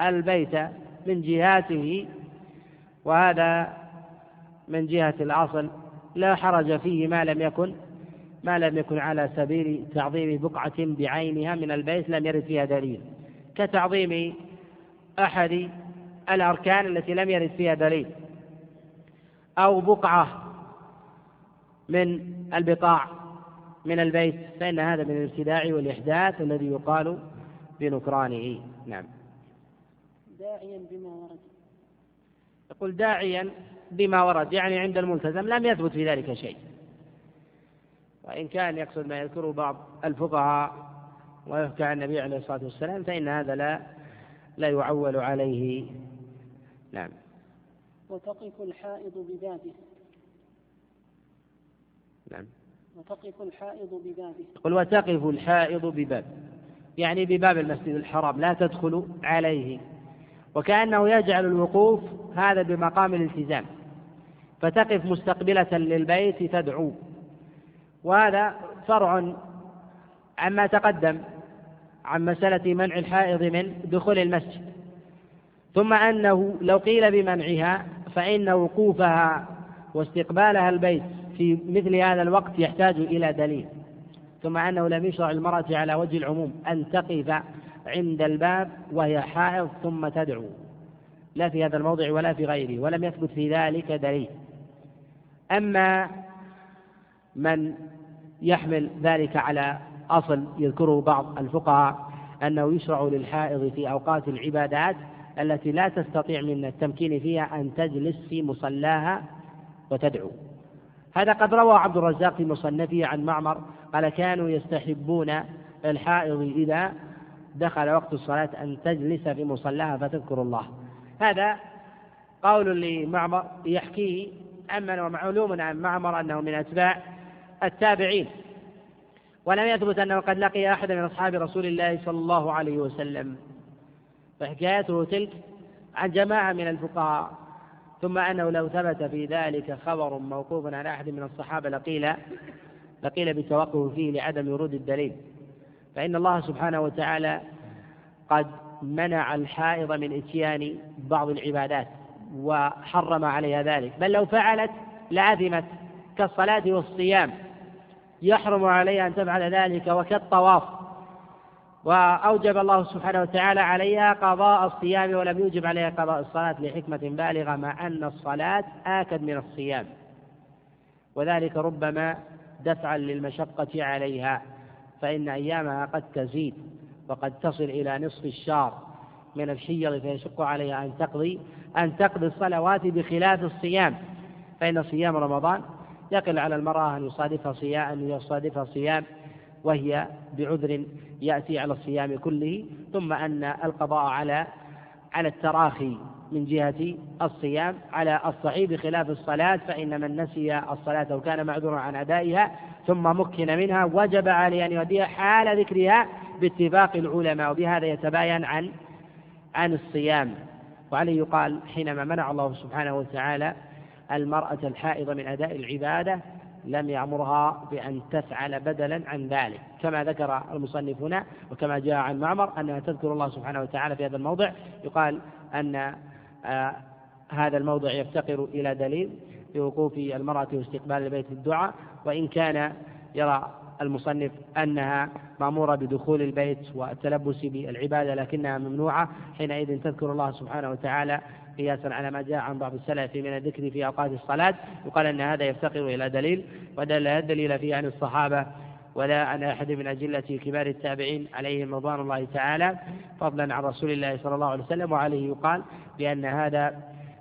البيت من جهاته وهذا من جهة الأصل. لا حرج فيه ما لم يكن ما لم يكن على سبيل تعظيم بقعة بعينها من البيت لم يرد فيها دليل. كتعظيم أحد الأركان التي لم يرد فيها دليل. أو بقعة من البقاع. من البيت فإن هذا من الابتداع والإحداث الذي يقال بنكرانه. نعم. داعيا بما ورد. يقول داعيا بما ورد يعني عند الملتزم لم يثبت في ذلك شيء. وإن كان يقصد ما يذكره بعض الفقهاء ويحكى عن النبي عليه الصلاة والسلام فإن هذا لا لا يعول عليه. نعم. وتقف الحائض ببابه نعم. وتقف الحائض ببابه. يقول وتقف الحائض بباب. يعني بباب المسجد الحرام لا تدخل عليه. وكأنه يجعل الوقوف هذا بمقام الالتزام. فتقف مستقبلة للبيت تدعو. وهذا فرع عما تقدم عن مسألة منع الحائض من دخول المسجد. ثم أنه لو قيل بمنعها فإن وقوفها واستقبالها البيت في مثل هذا الوقت يحتاج إلى دليل ثم أنه لم يشرع المرأة على وجه العموم أن تقف عند الباب وهي حائض ثم تدعو لا في هذا الموضع ولا في غيره ولم يثبت في ذلك دليل. أما من يحمل ذلك على أصل يذكره بعض الفقهاء أنه يشرع للحائض في أوقات العبادات التي لا تستطيع من التمكين فيها أن تجلس في مصلاها وتدعو. هذا قد روى عبد الرزاق في مصنفه عن معمر قال كانوا يستحبون الحائض إذا دخل وقت الصلاة أن تجلس في مصلاها فتذكر الله. هذا قول لمعمر يحكيه عمن ومعلوم عن معمر أنه من أتباع التابعين. ولم يثبت أنه قد لقي أحد من أصحاب رسول الله صلى الله عليه وسلم. فحكايته تلك عن جماعة من الفقهاء. ثم أنه لو ثبت في ذلك خبر موقوف على أحد من الصحابة لقيل لقيل بتوقف فيه لعدم ورود الدليل. فإن الله سبحانه وتعالى قد منع الحائض من إتيان بعض العبادات وحرم عليها ذلك. بل لو فعلت لعثمت كالصلاة والصيام. يحرم عليها أن تفعل ذلك وكالطواف. وأوجب الله سبحانه وتعالى عليها قضاء الصيام ولم يوجب عليها قضاء الصلاة لحكمة بالغة مع أن الصلاة آكد من الصيام. وذلك ربما دفعا للمشقة عليها فإن أيامها قد تزيد وقد تصل إلى نصف الشهر من الحيض فيشق عليها أن تقضي أن تقضي الصلوات بخلاف الصيام. فإن صيام رمضان يقل على المرأة أن يصادفها صيام أن يصادفها صيام وهي بعذر يأتي على الصيام كله ثم أن القضاء على على التراخي من جهة الصيام. على الصحيح بخلاف الصلاة فإن من نسي الصلاة أو كان معذورا عن أدائها ثم مكن منها. وجب عليه أن يؤديها حال ذكرها باتفاق العلماء وبهذا يتباين عن عن الصيام. وعليه يقال حينما منع الله سبحانه وتعالى المرأة الحائض من أداء العبادة لم يأمرها بأن تفعل بدلا عن ذلك. كما ذكر المصنف هنا وكما جاء عن معمر أنها تذكر الله سبحانه وتعالى في هذا الموضع. يقال أن آه هذا الموضع يفتقر إلى دليل بوقوف المرأة واستقبال البيت الدعاء وإن كان يرى المصنف أنها مأمورة بدخول البيت والتلبس بالعبادة لكنها ممنوعة حينئذ تذكر الله سبحانه وتعالى قياسا على ما جاء عن بعض السلف من الذكر في أوقات الصلاة يقال أن هذا يفتقر إلى دليل ودل الدليل فيه عن الصحابة ولا عن أحد من أجلة كبار التابعين عليهم رضوان الله تعالى فضلا عن رسول الله صلى الله عليه وسلم وعليه يقال بأن هذا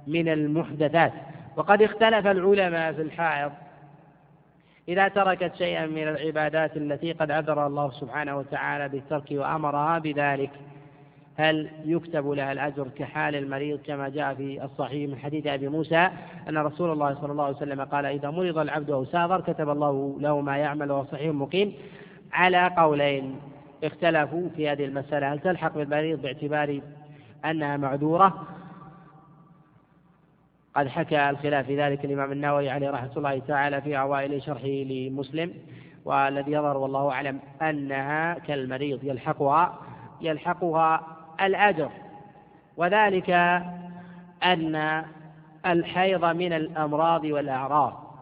من المحدثات. وقد اختلف العلماء في الحائض إذا تركت شيئا من العبادات التي قد عذر الله سبحانه وتعالى بالترك وأمرها بذلك. هل يكتب لها الأجر كحال المريض كما جاء في الصحيح من حديث أبي موسى أن رسول الله صلى الله عليه وسلم قال إذا مرض العبد أو سافر كتب الله له ما يعمل وهو صحيح مقيم على قولين اختلفوا في هذه المسألة. هل تلحق بالمريض باعتبار أنها معذورة؟ قد حكى الخلاف في ذلك الإمام النووي عليه رحمة الله تعالى في أوائل شرحه لمسلم والذي يظهر والله أعلم أنها كالمريض يلحقها يلحقها الأجر. وذلك أن الحيض من الأمراض والأعراض.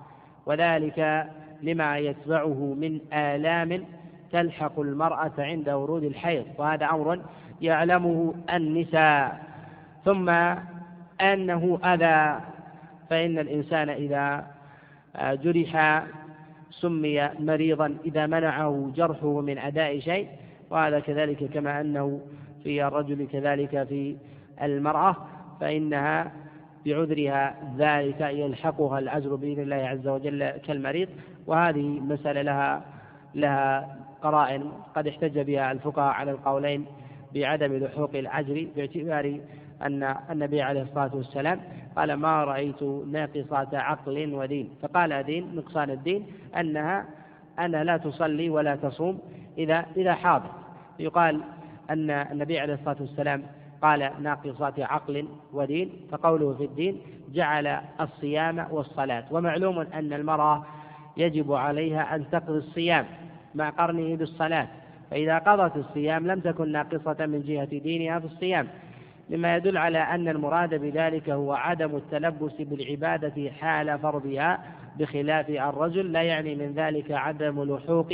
وذلك لما يتبعه من آلام تلحق المرأة عند ورود الحيض. وهذا أمر يعلمه النساء. ثم أنه أذى. فإن الإنسان إذا جرح سمي مريضا إذا منعه جرحه من أداء شيء وهذا كذلك كما أنه في الرجل كذلك في المرأة فإنها بعذرها ذلك يلحقها العزل بإذن الله عز وجل كالمريض. وهذه مسألة لها لها قرائن قد احتج بها الفقهاء على القولين بعدم لحوق العجر باعتبار أن النبي عليه الصلاة والسلام قال ما رأيت ناقصة عقل ودين. فقال دين نقصان الدين أنها أنها لا تصلي ولا تصوم إذا إذا حاضت يقال أن النبي عليه الصلاة والسلام قال ناقصات عقل ودين فقوله في الدين جعل الصيام والصلاة. ومعلوم أن المرأة يجب عليها أن تقضي الصيام مع قرنه بالصلاة. فإذا قضت الصيام لم تكن ناقصة من جهة دينها في الصيام. مما يدل على أن المراد بذلك هو عدم التلبس بالعبادة حال فرضها بخلاف الرجل لا يعني من ذلك عدم لحوق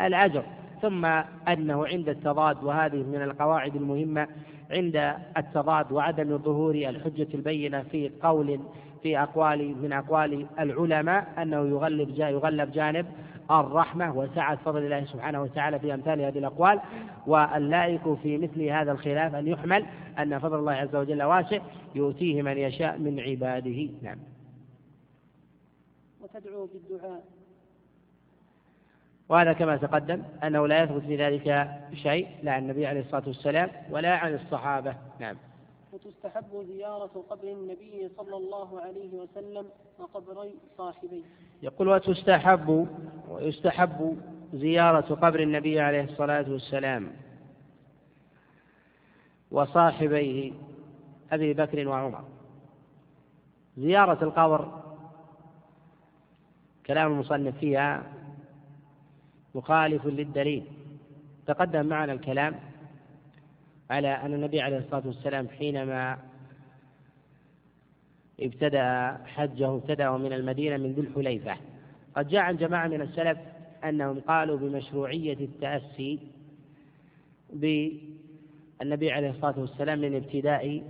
الأجر. ثم أنه عند التضاد وهذه من القواعد المهمة عند التضاد وعدم ظهور الحجة البينة في قول في أقوال من أقوال العلماء أنه يغلب يغلب جانب الرحمة وسعة فضل الله سبحانه وتعالى في أمثال هذه الأقوال. واللائق في مثل هذا الخلاف أن يحمل أن فضل الله عز وجل واسع يؤتيه من يشاء من عباده. نعم. وتدعو بالدعاء. وهذا كما تقدم أنه لا يثبت في ذلك شيء لا عن النبي عليه الصلاة والسلام ولا عن الصحابة. نعم. وتستحب زيارة قبر النبي صلى الله عليه وسلم وقبري صاحبيه. يقول وتستحب ويستحب زيارة قبر النبي عليه الصلاة والسلام وصاحبيه أبي بكر وعمر. زيارة القبر كلام المصنف فيها مخالف للدليل. تقدم معنا الكلام على أن النبي عليه الصلاة والسلام حينما ابتدأ حجه ابتدأه من المدينة من ذي الحليفة قد جاء عن جماعة من السلف أنهم قالوا بمشروعية التأسي بالنبي عليه الصلاة والسلام من ابتداء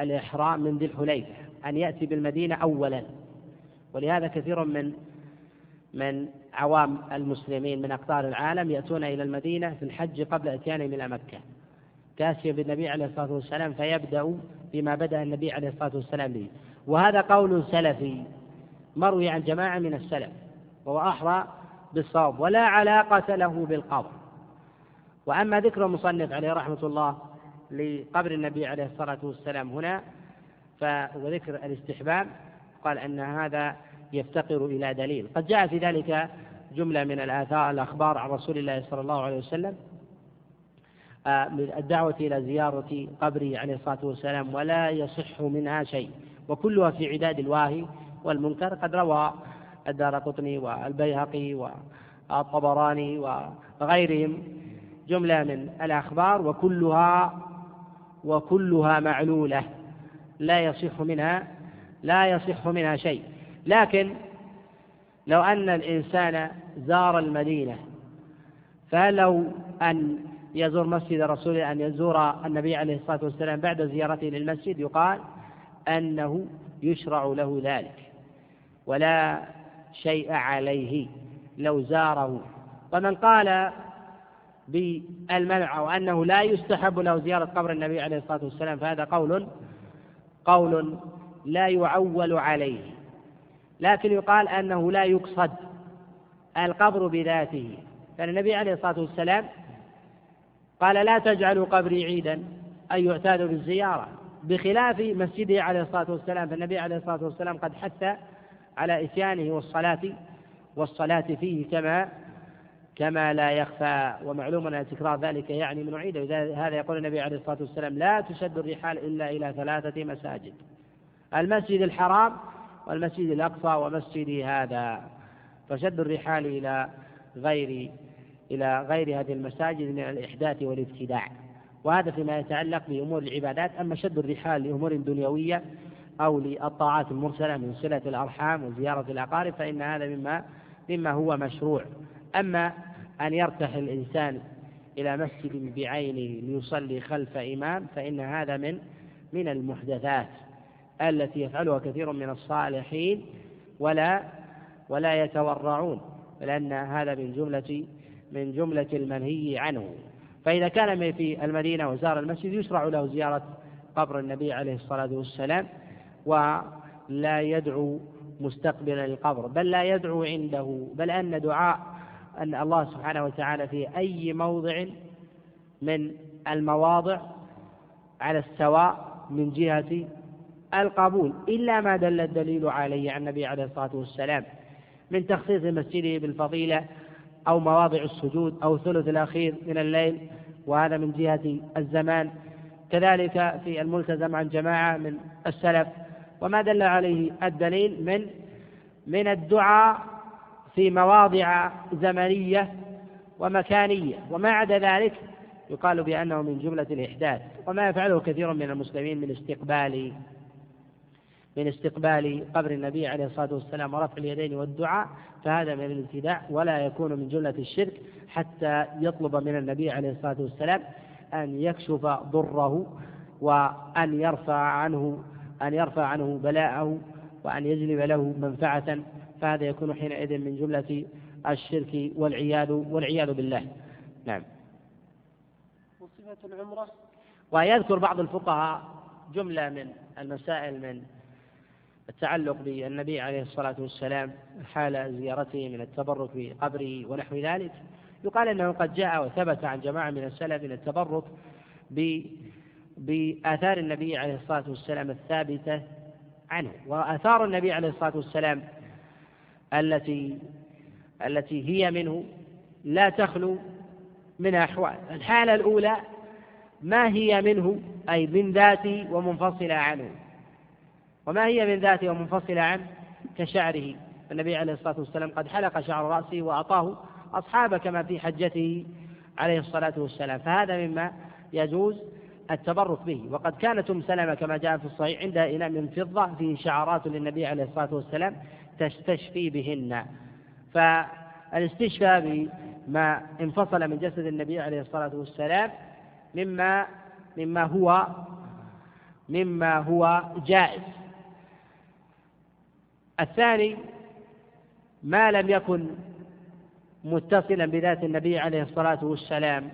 الإحرام من ذي الحليفة أن يأتي بالمدينة أولا. ولهذا كثير من من عوام المسلمين من أقطار العالم يأتون إلى المدينة في الحج قبل إتيانهم إلى مكة. كاسيا بالنبي عليه الصلاة والسلام فيبدأ بما بدأ النبي عليه الصلاة والسلام به. وهذا قول سلفي مروي عن جماعة من السلف وهو أحرى بالصواب ولا علاقة له بالقبر. وأما ذكر المصنف عليه رحمة الله لقبر النبي عليه الصلاة والسلام هنا وذكر الاستحباب قال أن هذا يفتقر إلى دليل. قد جاء في ذلك جملة من الآثار الأخبار عن رسول الله صلى الله عليه وسلم آه، الدعوة إلى زيارة قبره عليه الصلاة والسلام ولا يصح منها شيء وكلها في عداد الواهي والمنكر. قد روى الدار قطني والبيهقي والطبراني وغيرهم جملة من الأخبار وكلها وكلها معلولة لا يصح منها لا يصح منها شيء. لكن لو أن الإنسان زار المدينة فلو أن يزور مسجد رسول أن يزور النبي عليه الصلاة والسلام بعد زيارته للمسجد يقال أنه يشرع له ذلك. ولا شيء عليه لو زاره. ومن قال بالمنع وأنه لا يستحب له زيارة قبر النبي عليه الصلاة والسلام فهذا قول قول لا يعول عليه. لكن يقال أنه لا يقصد القبر بذاته. كان النبي عليه الصلاة والسلام قال لا تجعلوا قبري عيدا أي يعتاد بالزيارة بخلاف مسجده عليه الصلاة والسلام فالنبي عليه الصلاة والسلام قد حث على إتيانه والصلاة والصلاة فيه كما كما لا يخفى. ومعلوم أن تكرار ذلك يعني من عيد. هذا يقول النبي عليه الصلاة والسلام لا تشد الرحال إلا إلى ثلاثة مساجد. المسجد الحرام والمسجد الأقصى ومسجدي هذا فشد الرحال إلى غير إلى غير هذه المساجد من الإحداث والابتداع. وهذا فيما يتعلق بأمور العبادات. أما شد الرحال لأمور دنيوية أو للطاعات المرسلة من صلة الأرحام وزيارة الأقارب فإن هذا مما مما هو مشروع. أما أن يرتحل الإنسان إلى مسجد بعينه ليصلي خلف إمام فإن هذا من من المحدثات. التي يفعلها كثير من الصالحين ولا ولا يتورعون لأن هذا من جملة من جملة المنهي عنه. فإذا كان في المدينة وزار المسجد يشرع له زيارة قبر النبي عليه الصلاة والسلام ولا يدعو مستقبلا للقبر بل لا يدعو عنده بل أن دعاء أن الله سبحانه وتعالى في أي موضع من المواضع على السواء من جهة القبول إلا ما دل الدليل عليه عن النبي عليه الصلاة والسلام من تخصيص مسجده بالفضيلة أو مواضع السجود أو الثلث الأخير من الليل وهذا من جهة الزمان. كذلك في الملتزم عن جماعة من السلف. وما دل عليه الدليل من من الدعاء في مواضع زمنية ومكانية. وما عدا ذلك يقال بأنه من جملة الإحداث. وما يفعله كثير من المسلمين من استقبال من استقبال قبر النبي عليه الصلاة والسلام ورفع اليدين والدعاء فهذا من الابتداع ولا يكون من جملة الشرك حتى يطلب من النبي عليه الصلاة والسلام أن يكشف ضره وأن يرفع عنه أن يرفع عنه بلاءه وأن يجلب له منفعة. فهذا يكون حينئذ من جملة الشرك والعياذ والعياذ بالله. نعم. وصفة العمرة؟ ويذكر بعض الفقهاء جملة من المسائل من التعلق بالنبي عليه الصلاة والسلام حال زيارته من التبرك بقبره ونحو ذلك. يقال أنه قد جاء وثبت عن جماعة من السلف من التبرك بآثار النبي عليه الصلاة والسلام الثابتة عنه. وآثار النبي عليه الصلاة والسلام التي التي هي منه لا تخلو من أحوال. الحالة الأولى ما هي منه؟ أي من ذاته ومنفصلة عنه. وما هي من ذاته ومنفصلة عنه كشعره. النبي عليه الصلاة والسلام قد حلق شعر رأسه وأعطاه أصحابه كما في حجته عليه الصلاة والسلام. فهذا مما يجوز التبرك به. وقد كانت أم سلمة كما جاء في الصحيح عندها إناء من فضة فيه شعرات للنبي عليه الصلاة والسلام تستشفي بهن. فالاستشفاء بما انفصل من جسد النبي عليه الصلاة والسلام مما مما هو مما هو جائز. الثاني ما لم يكن متصلا بذات النبي عليه الصلاة والسلام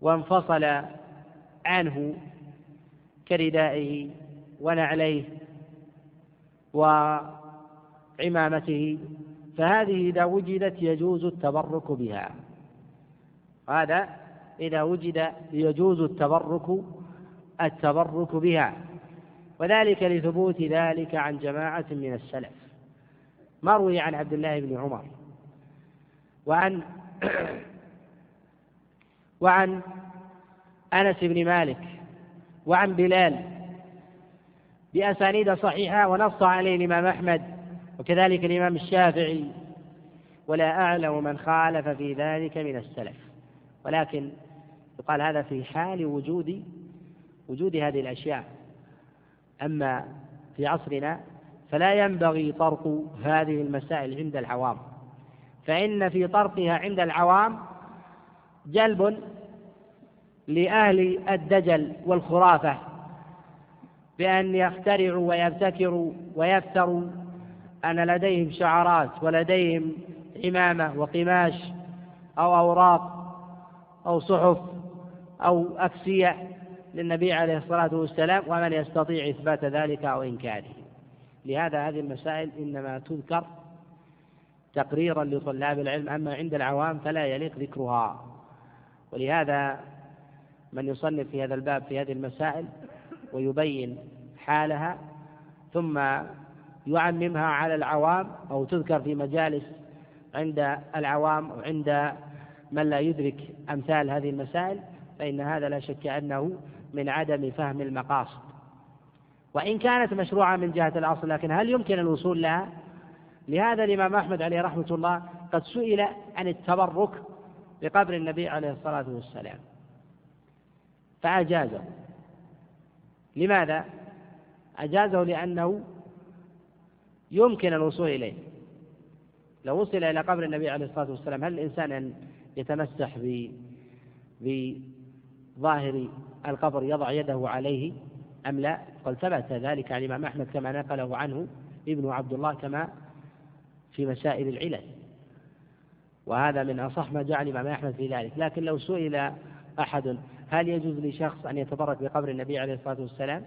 وانفصل عنه كردائه ونعليه وعمامته فهذه إذا وجدت يجوز التبرك بها. هذا إذا وجد يجوز التبرك التبرك بها. وذلك لثبوت ذلك عن جماعة من السلف. مروي عن عبد الله بن عمر. وعن وعن أنس بن مالك. وعن بلال. بأسانيد صحيحة ونص عليه الإمام أحمد وكذلك الإمام الشافعي. ولا أعلم من خالف في ذلك من السلف. ولكن يقال هذا في حال وجود وجود هذه الأشياء. أما في عصرنا فلا ينبغي طرق هذه المسائل عند العوام. فإن في طرقها عند العوام جلب لأهل الدجل والخرافة بأن يخترعوا ويبتكروا ويفتروا أن لديهم شعارات ولديهم عمامة وقماش أو أوراق أو صحف أو أكسية للنبي عليه الصلاة والسلام ومن يستطيع إثبات ذلك أو إنكاره. لهذا هذه المسائل إنما تذكر تقريرا لطلاب العلم أما عند العوام فلا يليق ذكرها. ولهذا من يصنف في هذا الباب في هذه المسائل ويبين حالها ثم يعممها على العوام أو تذكر في مجالس عند العوام أو عند من لا يدرك أمثال هذه المسائل فإن هذا لا شك أنه من عدم فهم المقاصد وإن كانت مشروعة من جهة الأصل لكن هل يمكن الوصول لها؟ لهذا الإمام أحمد عليه رحمة الله قد سئل عن التبرك بقبر النبي عليه الصلاة والسلام فأجازه لماذا؟ أجازه لأنه يمكن الوصول إليه لو وصل إلى قبر النبي عليه الصلاة والسلام هل الإنسان أن يتمسح بظاهر القبر يضع يده عليه أم لا؟ قد ثبت ذلك عن الإمام أحمد كما نقله عنه ابن عبد الله كما في مسائل العلل. وهذا من أصح ما جعل الإمام أحمد في ذلك. لكن لو سئل أحد هل يجوز لشخص أن يتبرك بقبر النبي عليه الصلاة والسلام؟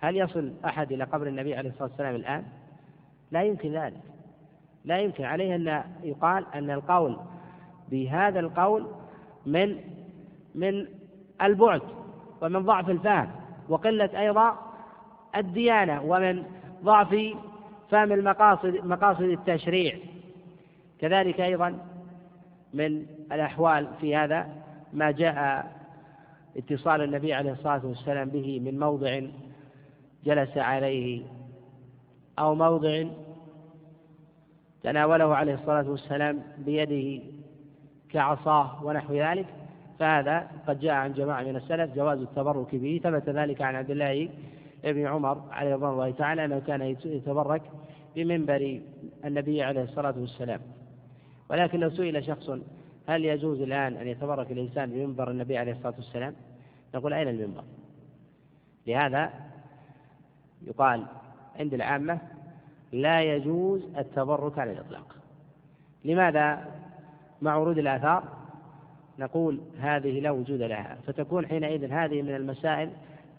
هل يصل أحد إلى قبر النبي عليه الصلاة والسلام الآن؟ لا يمكن ذلك. لا يمكن. عليه أن يقال أن القول بهذا القول من من البعد. ومن ضعف الفهم وقلة أيضا الديانة ومن ضعف فهم المقاصد مقاصد التشريع. كذلك أيضا من الأحوال في هذا ما جاء اتصال النبي عليه الصلاة والسلام به من موضع جلس عليه أو موضع تناوله عليه الصلاة والسلام بيده كعصاه ونحو ذلك. فهذا قد جاء عن جماعة من السلف جواز التبرك به. ثبت ذلك عن عبد الله بن عمر عليه رضوان الله تعالى أنه كان يتبرك بمنبر النبي عليه الصلاة والسلام. ولكن لو سئل شخص هل يجوز الآن أن يتبرك الإنسان بمنبر النبي عليه الصلاة والسلام؟ نقول أين المنبر؟ لهذا يقال عند العامة لا يجوز التبرك على الإطلاق. لماذا؟ مع ورود الآثار نقول هذه لا وجود لها فتكون حينئذ هذه من المسائل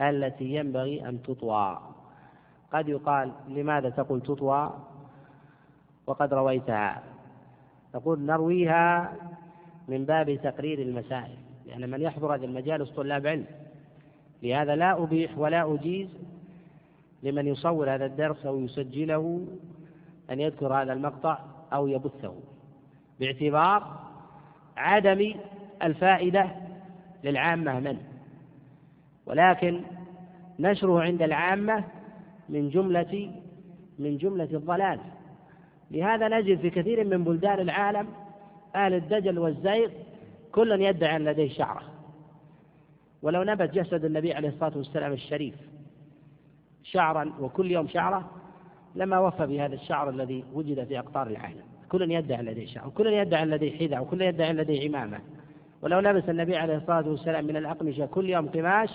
التي ينبغي أن تطوى. قد يقال لماذا تقول تطوى؟ وقد رويتها. نقول نرويها من باب تقرير المسائل لأن من يحضر هذه المجالس طلاب علم. لهذا لا أبيح ولا أجيز لمن يصور هذا الدرس أو يسجله أن يذكر هذا المقطع أو يبثه. باعتبار عدم الفائدة للعامة منه ولكن نشره عند العامة من جملة من جملة الضلال. لهذا نجد في كثير من بلدان العالم أهل الدجل والزيغ كل يدعي أن لديه شعرة. ولو نبت جسد النبي عليه الصلاة والسلام الشريف شعرا وكل يوم شعرة لما وفى بهذا الشعر الذي وجد في أقطار العالم. كل يدعي أن لديه شعر وكل يدعي أن لديه حذاء وكل يدعي أن لديه عمامة ولو لبس النبي عليه الصلاة والسلام من الأقمشة كل يوم قماش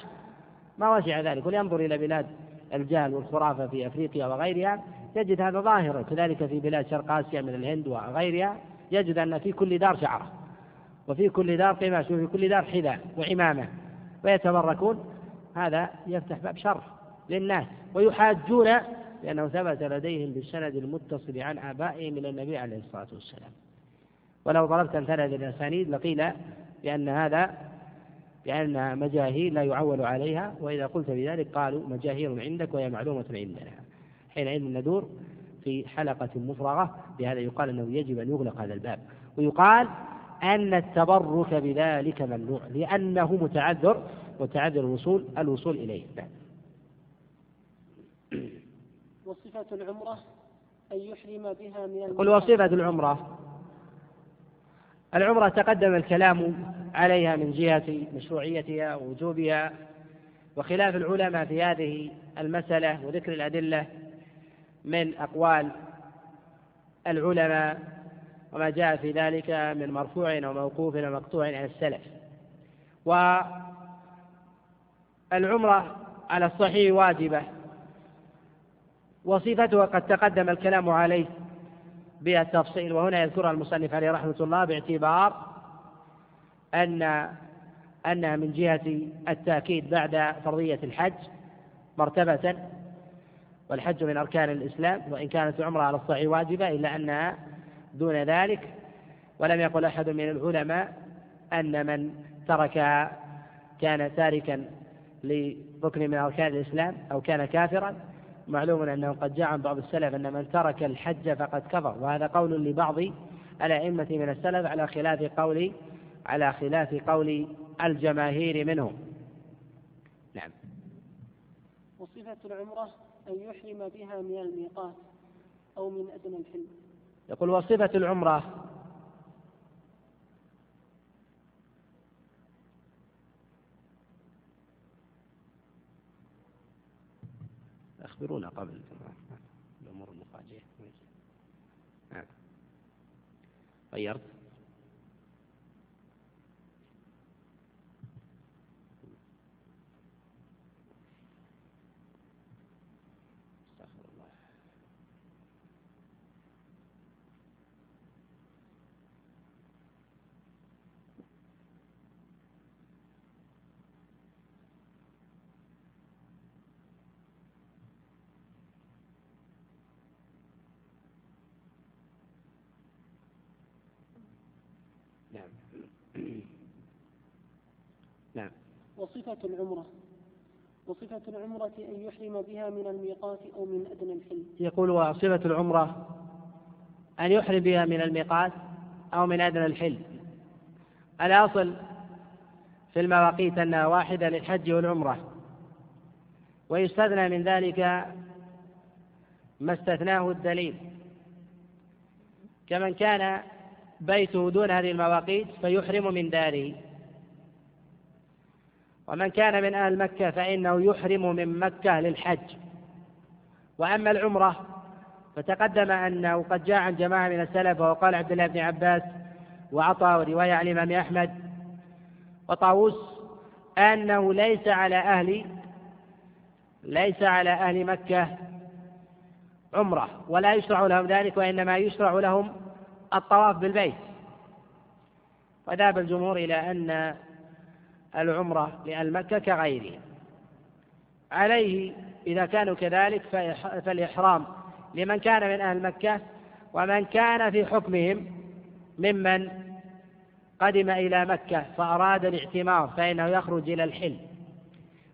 ما وسع ذلك. ولينظر إلى بلاد الجهل والخرافة في أفريقيا وغيرها يجد هذا ظاهرا كذلك في بلاد شرق آسيا من الهند وغيرها يجد أن في كل دار شعرة وفي كل دار قماش وفي كل دار حذاء وعمامة ويتبركون. هذا يفتح باب شر للناس ويحاجون لأنه ثبت لديهم بالسند المتصل عن آبائهم إلى النبي عليه الصلاة والسلام. ولو ضربت أمثال هذه الأسانيد لقيل بأن هذا بأنها مجاهيل لا يعول عليها وإذا قلت بذلك قالوا مجاهير عندك وهي معلومة عندنا. حينئذ ندور في حلقة مفرغة بهذا يقال أنه يجب أن يغلق هذا الباب. ويقال أن التبرك بذلك ممنوع لأنه متعذر وتعذر الوصول الوصول إليه. وصفة العمرة أن يحرم بها من قل وصفة العمرة. العمرة تقدم الكلام عليها من جهة مشروعيتها ووجوبها وخلاف العلماء في هذه المسألة وذكر الأدلة من أقوال العلماء وما جاء في ذلك من مرفوع وموقوف ومقطوع عن السلف. والعمرة على الصحيح واجبة وصفتها قد تقدم الكلام عليه بالتفصيل وهنا يذكرها المصنف عليه رحمة الله باعتبار أن أنها من جهة التأكيد بعد فرضية الحج مرتبة والحج من أركان الإسلام وإن كانت العمرة على الصحيح واجبة إلا أنها دون ذلك. ولم يقل أحد من العلماء أن من ترك كان تاركا لركن من أركان الإسلام أو كان كافرا معلوم أنه قد جاء عن بعض السلف أن من ترك الحج فقد كفر وهذا قول لبعض الأئمة من السلف على خلاف قول على خلاف قول الجماهير منهم. نعم. وصفة العمرة أن يحرم بها من الميقات أو من أدنى الحلم. يقول وصفة العمرة أخبرونا قبل الأمور المفاجئة. نعم. غيرت وصفة العمرة وصفة العمرة أن يحرم بها من الميقات أو من أدنى الحل. يقول وصفة العمرة أن يحرم بها من الميقات أو من أدنى الحل. الأصل في المواقيت أنها واحدة للحج والعمرة ويستثنى من ذلك ما استثناه الدليل. كمن كان بيته دون هذه المواقيت فيحرم من داره. ومن كان من أهل مكة فإنه يحرم من مكة للحج. وأما العمرة فتقدم أنه قد جاء عن جماعة من السلف وقال عبد الله بن عباس وعطى ورواية عن الإمام أحمد وطاووس أنه ليس على أهل ليس على أهل مكة عمرة ولا يشرع لهم ذلك وإنما يشرع لهم الطواف بالبيت. وذهب الجمهور إلى أن العمرة لأهل مكة كغيره عليه إذا كانوا كذلك فالإحرام لمن كان من أهل مكة ومن كان في حكمهم ممن قدم إلى مكة فأراد الاعتمار فإنه يخرج إلى الحل.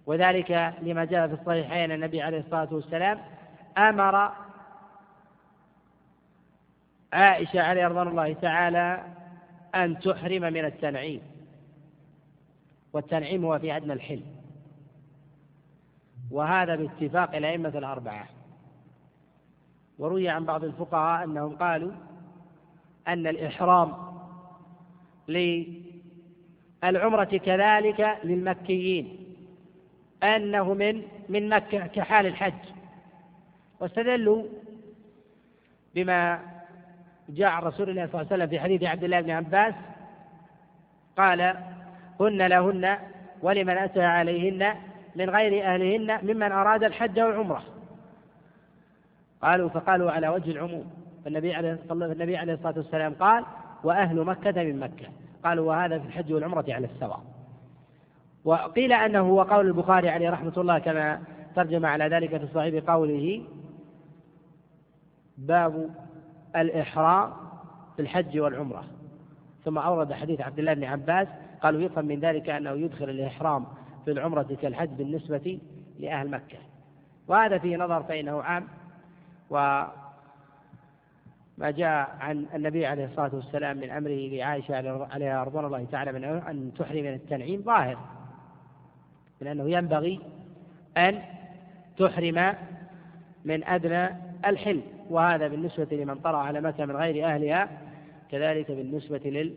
وذلك لما جاء في الصحيحين النبي عليه الصلاة والسلام أمر عائشة عليه رضوان الله تعالى أن تحرم من التنعيم. والتنعيم هو في أدنى الحل. وهذا باتفاق الأئمة الأربعة. وروي عن بعض الفقهاء أنهم قالوا أن الإحرام للعمرة كذلك للمكيين أنه من من مكة كحال الحج. واستدلوا بما جاء عن رسول الله صلى الله عليه وسلم في حديث عبد الله بن عباس قال هن لهن ولمن أتى عليهن من غير أهلهن ممن أراد الحج والعمرة. قالوا فقالوا على وجه العموم. فالنبي عليه النبي عليه الصلاة والسلام قال وأهل مكة من مكة. قالوا وهذا في الحج والعمرة على السواء وقيل أنه هو قول البخاري عليه رحمة الله كما ترجم على ذلك في صحيح بقوله باب الإحرام في الحج والعمرة. ثم أورد حديث عبد الله بن عباس قالوا يفهم من ذلك أنه يدخل الإحرام في العمرة كالحج بالنسبة لأهل مكة. وهذا فيه نظر فإنه عام وما جاء عن النبي عليه الصلاة والسلام من أمره لعائشة عليها رضوان الله تعالى من أن تحرم من التنعيم ظاهر من أنه ينبغي أن تحرم من أدنى الحل. وهذا بالنسبة لمن طرأ على مكة من غير أهلها كذلك بالنسبة لل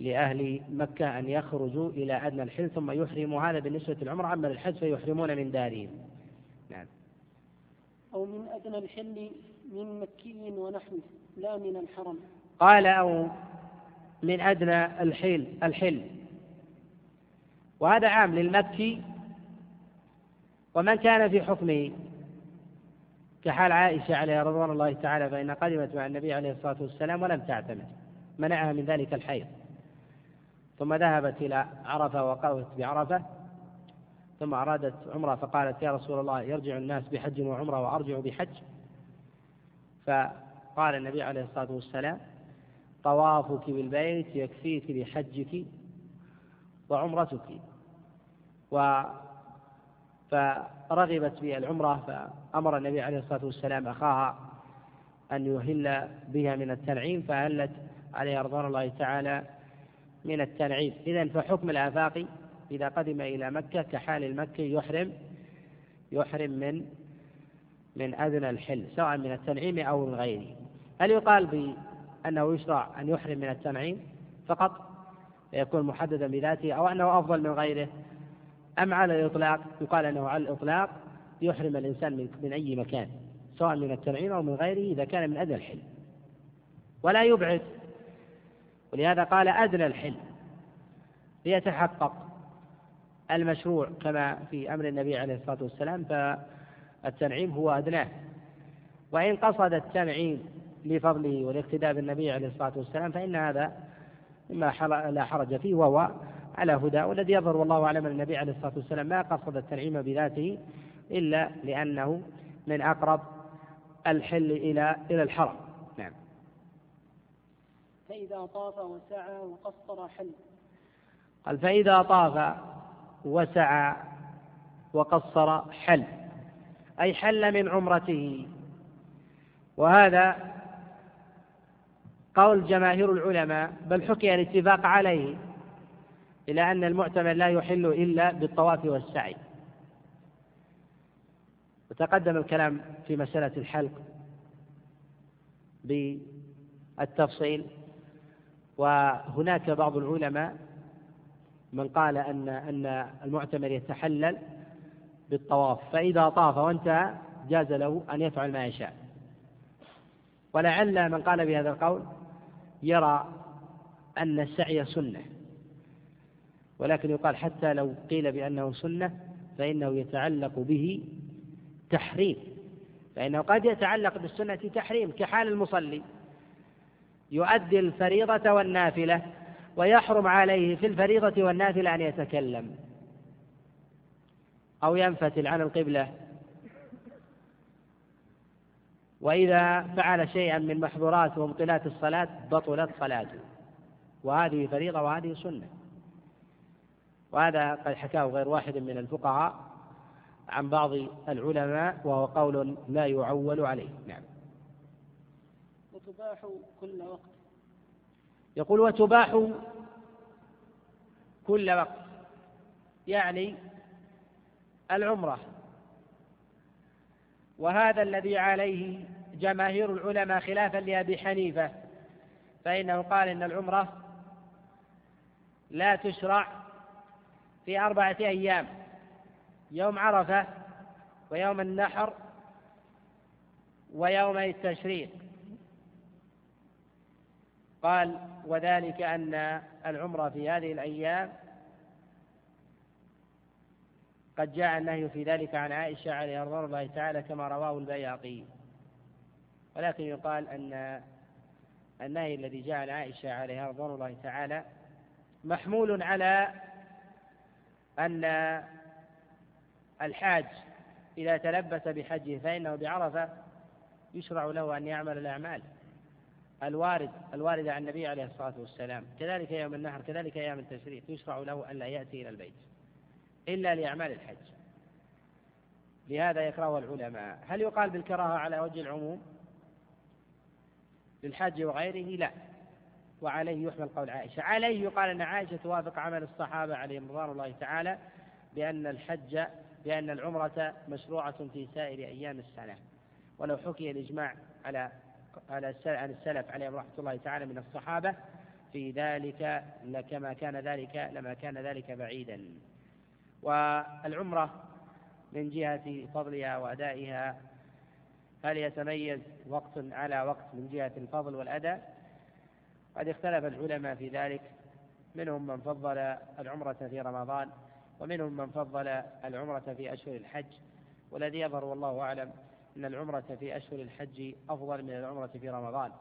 لأهل مكة أن يخرجوا إلى أدنى الحل ثم يحرموا هذا بالنسبة للعمرة أما للحج فيحرمون من دارهم. نعم. أو من أدنى الحل من مكي ونحوه لا من الحرم. قال أو من أدنى الحل الحل. وهذا عام للمكي. ومن كان في حكمه. كحال عائشة عليها رضوان الله تعالى فإن قدمت مع النبي عليه الصلاة والسلام ولم تعتمد. منعها من ذلك الحيض. ثم ذهبت إلى عرفة وقوت بعرفة ثم أرادت عمرة فقالت يا رسول الله يرجع الناس بحج وعمرة وأرجع بحج. فقال النبي عليه الصلاة والسلام طوافك بالبيت يكفيك بحجك وعمرتك. و فرغبت بالعمرة فأمر النبي عليه الصلاة والسلام أخاها أن يهل بها من التنعيم فهلت عليها رضوان الله تعالى من التنعيم. إذا فحكم الآفاق إذا قدم إلى مكة كحال المكي يحرم يحرم من من أدنى الحل سواء من التنعيم أو من غيره. هل يقال بأنه يشرع أن يحرم من التنعيم فقط؟ يكون محددا بذاته أو أنه أفضل من غيره؟ أم على الإطلاق؟ يقال أنه على الإطلاق يحرم الإنسان من, من أي مكان سواء من التنعيم أو من غيره إذا كان من أدنى الحل. ولا يبعد ولهذا قال أدنى الحل ليتحقق المشروع كما في أمر النبي عليه الصلاة والسلام فالتنعيم هو أدناه. وإن قصد التنعيم لفضله والاقتداء بالنبي عليه الصلاة والسلام فإن هذا مما لا حرج فيه وهو على هدى والذي يظهر والله أعلم أن النبي عليه الصلاة والسلام ما قصد التنعيم بذاته إلا لأنه من أقرب الحل إلى إلى الحرم. فإذا طاف وسعى وقصر حل. قال فإذا طاف وسعى وقصر حل. أي حل من عمرته. وهذا قول جماهير العلماء بل حكي الاتفاق عليه إلى أن المعتمر لا يحل إلا بالطواف والسعي. وتقدم الكلام في مسألة الحلق بالتفصيل. وهناك بعض العلماء من قال أن أن المعتمر يتحلل بالطواف فإذا طاف وانتهى جاز له أن يفعل ما يشاء. ولعل من قال بهذا القول يرى أن السعي سنة. ولكن يقال حتى لو قيل بأنه سنة فإنه يتعلق به تحريم. فإنه قد يتعلق بالسنة تحريم كحال المصلي. يؤدي الفريضة والنافلة ويحرم عليه في الفريضة والنافلة أن يتكلم. أو ينفتل عن القبلة. وإذا فعل شيئا من محظورات ومبطلات الصلاة بطلت صلاته. وهذه فريضة وهذه سنة. وهذا قد حكاه غير واحد من الفقهاء عن بعض العلماء وهو قول لا يعول عليه. نعم. وتباح كل وقت. يقول وتباح كل وقت يعني العمرة. وهذا الذي عليه جماهير العلماء خلافا لأبي حنيفة فإنه قال إن العمرة لا تشرع في أربعة أيام يوم عرفة ويوم النحر ويوم التشريق. قال وذلك أن العمرة في هذه الأيام قد جاء النهي في ذلك عن عائشة عليه رضوان الله تعالى كما رواه البياقي. ولكن يقال أن النهي الذي جاء عن عائشة عليها رضوان الله تعالى محمول على أن الحاج إذا تلبس بحجه فإنه بعرفة يشرع له أن يعمل الأعمال. الوارد الواردة عن النبي عليه الصلاة والسلام. كذلك يوم النحر كذلك أيام التشريق. يشرع له أن لا يأتي إلى البيت إلا لأعمال الحج. لهذا يكرهه العلماء. هل يقال بالكراهة على وجه العموم؟ للحج وغيره لا. وعليه يحمل قول عائشة. عليه يقال أن عائشة توافق عمل الصحابة عليهم رضوان الله تعالى بأن الحج بأن العمرة مشروعة في سائر أيام السنة. ولو حكي الإجماع على على عن السلف عليهم رحمة الله تعالى من الصحابة في ذلك لكما كان ذلك لما كان ذلك بعيدا. والعمرة من جهة فضلها وأدائها هل يتميز وقت على وقت من جهة الفضل والأداء؟ قد اختلف العلماء في ذلك. منهم من فضل العمرة في رمضان ومنهم من فضل العمرة في أشهر الحج والذي يظهر والله أعلم أن العمرة في أشهر الحج أفضل من العمرة في رمضان.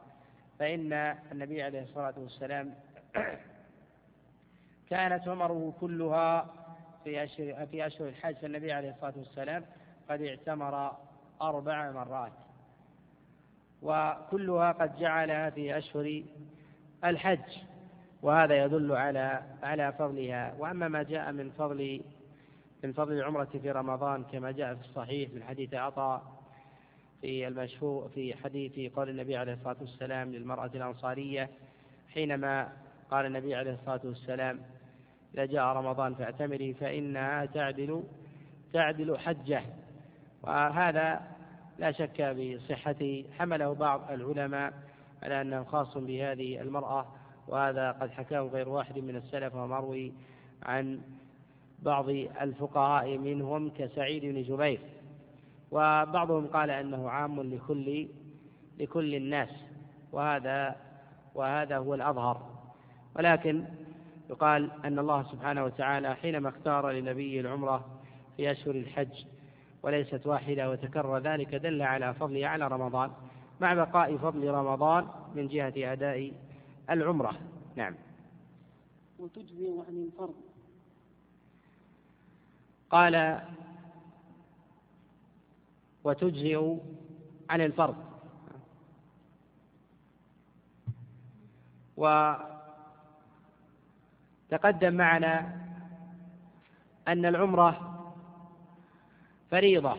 فإن النبي عليه الصلاة والسلام كانت عمره كلها في أشهر في أشهر الحج. فالنبي عليه الصلاة والسلام قد اعتمر أربع مرات. وكلها قد جعلها في أشهر الحج. وهذا يدل على على فضلها. وأما ما جاء من فضل من فضل العمرة في رمضان كما جاء في الصحيح من حديث عطاء في المشهور في حديث قول النبي عليه الصلاة والسلام للمرأة الأنصارية حينما قال النبي عليه الصلاة والسلام إذا جاء رمضان فاعتمري فإنها تعدل تعدل حجة. وهذا لا شك بصحته حمله بعض العلماء على أنه خاص بهذه المرأة وهذا قد حكاه غير واحد من السلف ومروي عن بعض الفقهاء منهم كسعيد بن جبير. وبعضهم قال أنه عام لكل لكل الناس وهذا وهذا هو الأظهر. ولكن يقال أن الله سبحانه وتعالى حينما اختار لنبي العمرة في أشهر الحج وليست واحدة وتكرر ذلك دل على فضلها على رمضان مع بقاء فضل رمضان من جهة أداء العمرة. نعم. وتجزي عن الفرض. قال وتجزئ عن الفرض. وتقدم معنا أن العمرة فريضة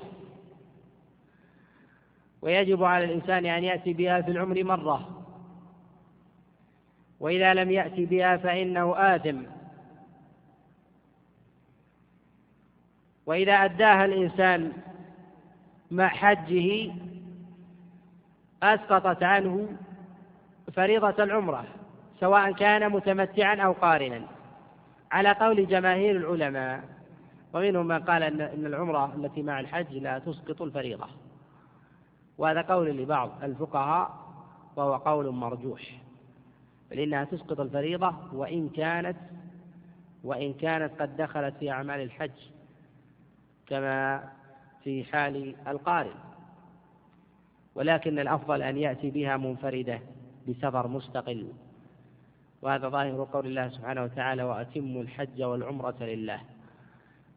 ويجب على الإنسان أن يأتي بها في العمر مرة وإذا لم يأتي بها فإنه آثم. وإذا أداها الإنسان مع حجه أسقطت عنه فريضة العمرة سواء كان متمتعا أو قارنا. على قول جماهير العلماء ومنهم من قال أن العمرة التي مع الحج لا تسقط الفريضة. وهذا قول لبعض الفقهاء وهو قول مرجوح. بل إنها تسقط الفريضة وإن كانت وإن كانت قد دخلت في أعمال الحج كما في حال القارن ولكن الأفضل أن يأتي بها منفردة بسفر مستقل. وهذا ظاهر قول الله سبحانه وتعالى وأتموا الحج والعمرة لله.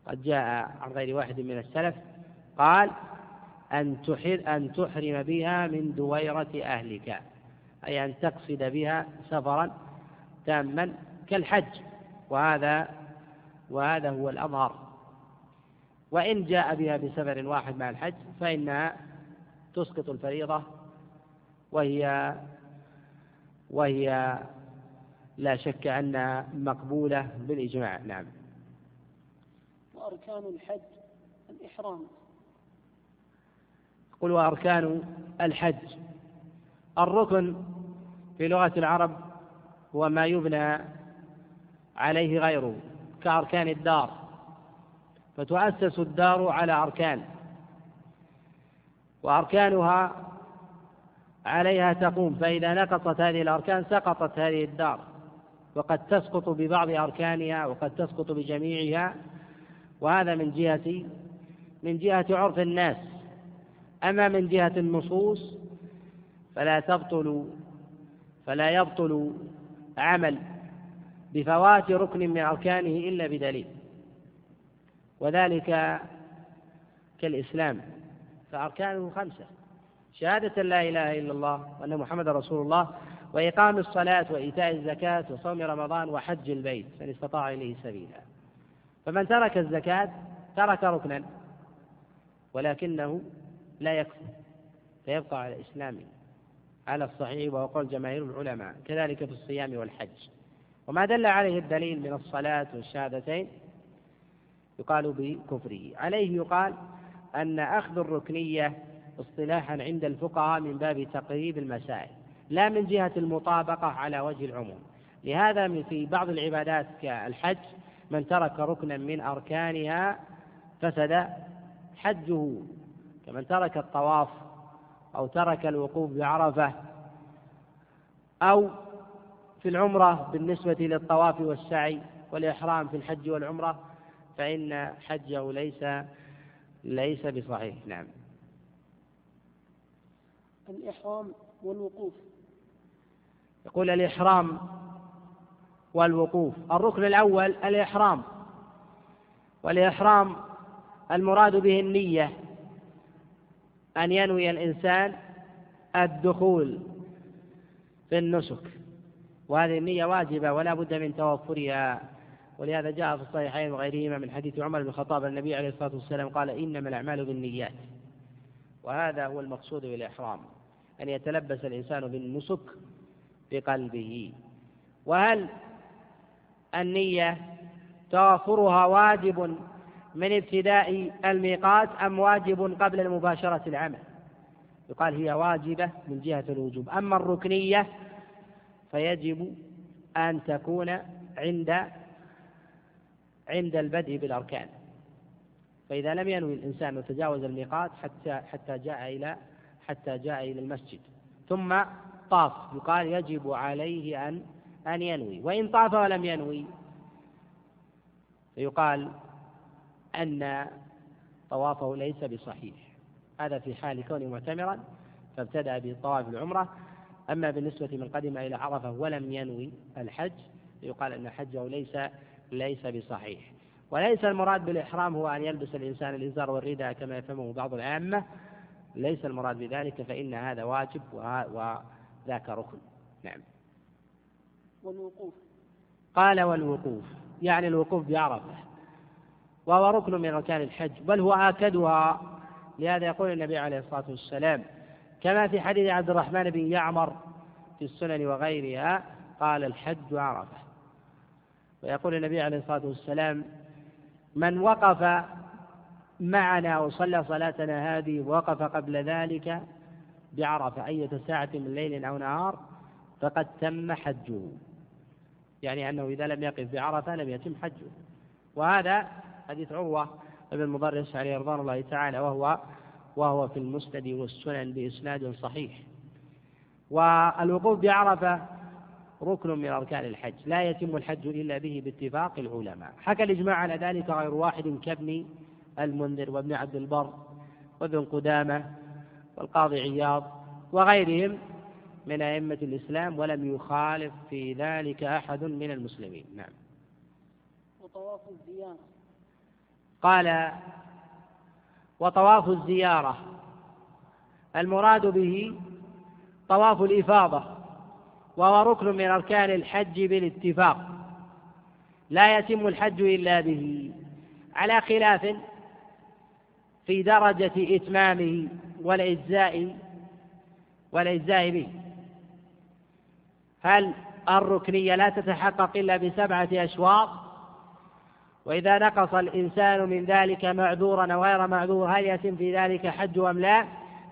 قد جاء عن غير واحد من السلف قال أن أن تحرم بها من دويرة أهلك. أي أن تقصد بها سفرا تاما كالحج. وهذا وهذا هو الأظهر. وإن جاء بها بسفر واحد مع الحج فإنها تسقط الفريضة وهي وهي لا شك أنها مقبولة بالإجماع. نعم. وأركان الحج الإحرام. قل وأركان الحج. الركن في لغة العرب هو ما يبنى عليه غيره كأركان الدار. فتؤسس الدار على أركان وأركانها عليها تقوم فإذا نقصت هذه الأركان سقطت هذه الدار وقد تسقط ببعض أركانها وقد تسقط بجميعها وهذا من جهة من جهة عرف الناس. أما من جهة النصوص فلا تبطل فلا يبطل عمل بفوات ركن من أركانه إلا بدليل. وذلك كالإسلام فأركانه خمسة شهادة لا إله إلا الله وأن محمد رسول الله وإقام الصلاة وإيتاء الزكاة وصوم رمضان وحج البيت من استطاع إليه سبيلا. فمن ترك الزكاة ترك ركنا ولكنه لا يكفر فيبقى على إسلامه على الصحيح وهو قول جماهير العلماء كذلك في الصيام والحج. وما دل عليه الدليل من الصلاة والشهادتين يقال بكفره. عليه يقال أن أخذ الركنية اصطلاحا عند الفقهاء من باب تقريب المسائل لا من جهة المطابقة على وجه العموم. لهذا في بعض العبادات كالحج من ترك ركنا من أركانها فسد حجه. كمن ترك الطواف أو ترك الوقوف بعرفة أو في العمرة بالنسبة للطواف والسعي والإحرام في الحج والعمرة فإن حجه ليس ليس بصحيح. نعم. الإحرام والوقوف. يقول الإحرام والوقوف. الركن الأول الإحرام والإحرام المراد به النية أن ينوي الإنسان الدخول في النسك. وهذه النية واجبة ولا بد من توفرها. ولهذا جاء في الصحيحين وغيرهما من حديث عمر بن الخطاب النبي عليه الصلاة والسلام قال إنما الأعمال بالنيات. وهذا هو المقصود بالإحرام أن يتلبس الإنسان بالنسك بقلبه. وهل النية توافرها واجب من ابتداء الميقات أم واجب قبل المباشرة العمل؟ يقال هي واجبة من جهة الوجوب. أما الركنية فيجب أن تكون عند عند البدء بالأركان. فإذا لم ينوي الإنسان وتجاوز الميقات حتى حتى جاء إلى حتى جاء إلى المسجد. ثم طاف. يقال يجب عليه أن أن ينوي. وإن طاف ولم ينوي فيقال أن طوافه ليس بصحيح. هذا في حال كونه معتمرا فابتدأ بطواف العمرة. أما بالنسبة من قدم إلى عرفة ولم ينوي الحج يقال أن حجه ليس ليس بصحيح. وليس المراد بالإحرام هو أن يلبس الإنسان الإزار والرداء كما يفهمه بعض العامة. ليس المراد بذلك فإن هذا واجب وذاك ركن. نعم. والوقوف. قال والوقوف. يعني الوقوف بعرفة. وهو ركن من أركان الحج بل هو آكدها. لهذا يقول النبي عليه الصلاة والسلام كما في حديث عبد الرحمن بن يعمر في السنن وغيرها قال الحج عرفة. ويقول النبي عليه الصلاة والسلام من وقف معنا وصلى صلاتنا هذه ووقف قبل ذلك بعرفة أية ساعة من ليل أو نهار فقد تم حجه. يعني أنه إذا لم يقف بعرفة لم يتم حجه. وهذا حديث عروة بن مضرس عليه رضوان الله تعالى وهو وهو في المسند والسنن بإسناد صحيح. والوقوف بعرفة ركن من أركان الحج. لا يتم الحج إلا به باتفاق العلماء. حكى الإجماع على ذلك غير واحد كابن المنذر وابن عبد البر وابن قدامة والقاضي عياض وغيرهم من أئمة الإسلام ولم يخالف في ذلك أحد من المسلمين. نعم. وطواف الزيارة. قال وطواف الزيارة. المراد به طواف الإفاضة. وهو ركن من أركان الحج بالاتفاق. لا يتم الحج إلا به على خلاف في درجة إتمامه والإجزاء والإجزاء به. هل الركنية لا تتحقق إلا بسبعة أشواط؟ وإذا نقص الإنسان من ذلك معذورا أو غير معذور هل يتم في ذلك حج أم لا؟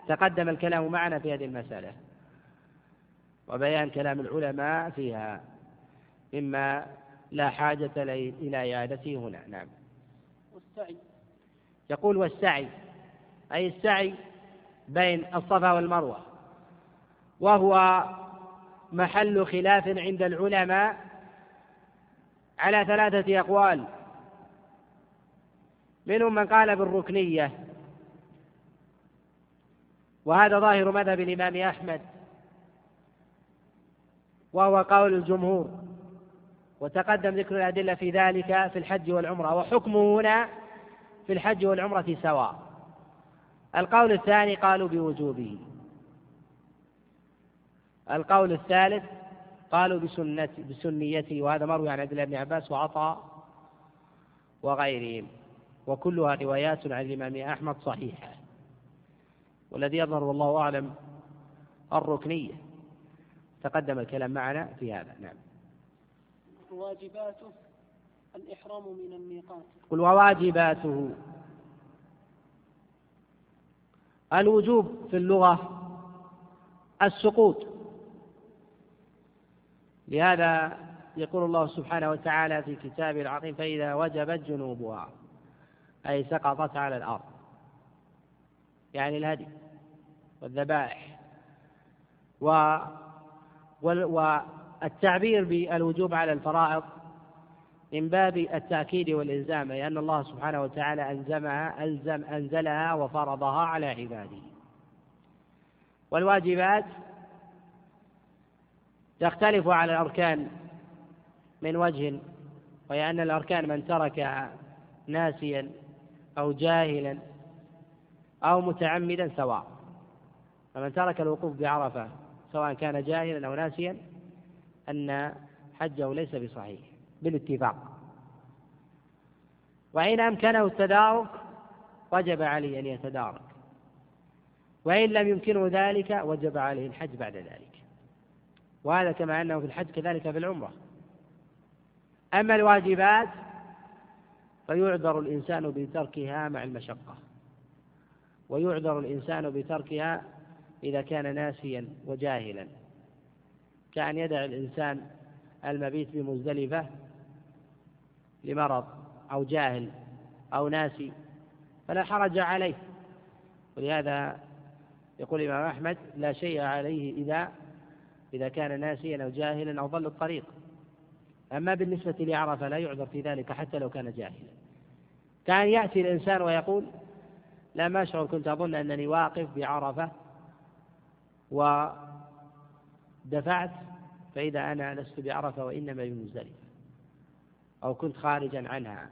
تقدم الكلام معنا في هذه المسألة. وبيان كلام العلماء فيها. مما لا حاجة إلى إعادته هنا. نعم. والسعي. يقول والسعي. أي السعي بين الصفا والمروة. وهو محل خلاف عند العلماء على ثلاثة أقوال. منهم من قال بالركنية. وهذا ظاهر مذهب الإمام أحمد. وهو قول الجمهور وتقدم ذكر الأدلة في ذلك في الحج والعمرة وحكمه هنا في الحج والعمرة سواء. القول الثاني قالوا بوجوبه. القول الثالث قالوا بسنة بسنيته وهذا مروي عن عبد الله بن عباس وعطاء وغيرهم. وكلها روايات عن الإمام أحمد صحيحة. والذي يظهر والله أعلم الركنية. تقدم الكلام معنا في هذا. نعم. واجباته الإحرام من الميقات قل وواجباته. الوجوب في اللغة السقوط. لهذا يقول الله سبحانه وتعالى في كتابه العظيم فإذا وجبت جنوبها أي سقطت على الأرض. يعني الهدي والذبائح. و والتعبير بالوجوب على الفرائض من باب التأكيد والإلزام لأن الله سبحانه وتعالى ألزمها ألزم أنزلها وفرضها على عباده. والواجبات تختلف على الأركان من وجه وهي أن الأركان من تركها ناسيا أو جاهلا أو متعمدا سواء. فمن ترك الوقوف بعرفة سواء كان جاهلا أو ناسيا أن حجه ليس بصحيح بالاتفاق. وإن أمكنه التدارك وجب عليه أن يتدارك. وإن لم يمكنه ذلك وجب عليه الحج بعد ذلك. وهذا كما أنه في الحج كذلك في العمرة. أما الواجبات فيعذر الإنسان بتركها مع المشقة. ويعذر الإنسان بتركها إذا كان ناسيا وجاهلا. كأن يدع الإنسان المبيت بمزدلفة لمرض أو جاهل أو ناسي فلا حرج عليه. ولهذا يقول الإمام أحمد لا شيء عليه إذا إذا كان ناسيا أو جاهلا أو ضل الطريق. أما بالنسبة لعرفة لا يعذر في ذلك حتى لو كان جاهلا. كأن يأتي الإنسان ويقول لا ما أشعر كنت أظن أنني واقف بعرفة ودفعت فإذا أنا لست بعرفة وإنما بمزدلفة أو كنت خارجا عنها.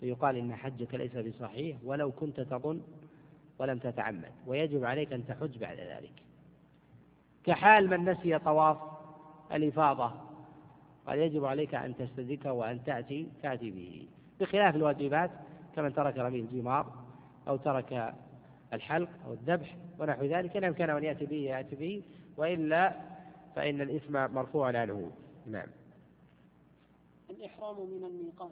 فيقال إن حجك ليس بصحيح ولو كنت تظن ولم تتعمد. ويجب عليك أن تحج بعد ذلك. كحال من نسي طواف الإفاضة قال يجب عليك أن تستدركه وأن تأتي تأتي به. بخلاف الواجبات كمن ترك رمي الجمار أو ترك الحلق أو الذبح ونحو ذلك إن أمكنه أن يأتي به يأتي به وإلا فإن الإثم مرفوع عنه نعم. الإحرام من الميقات.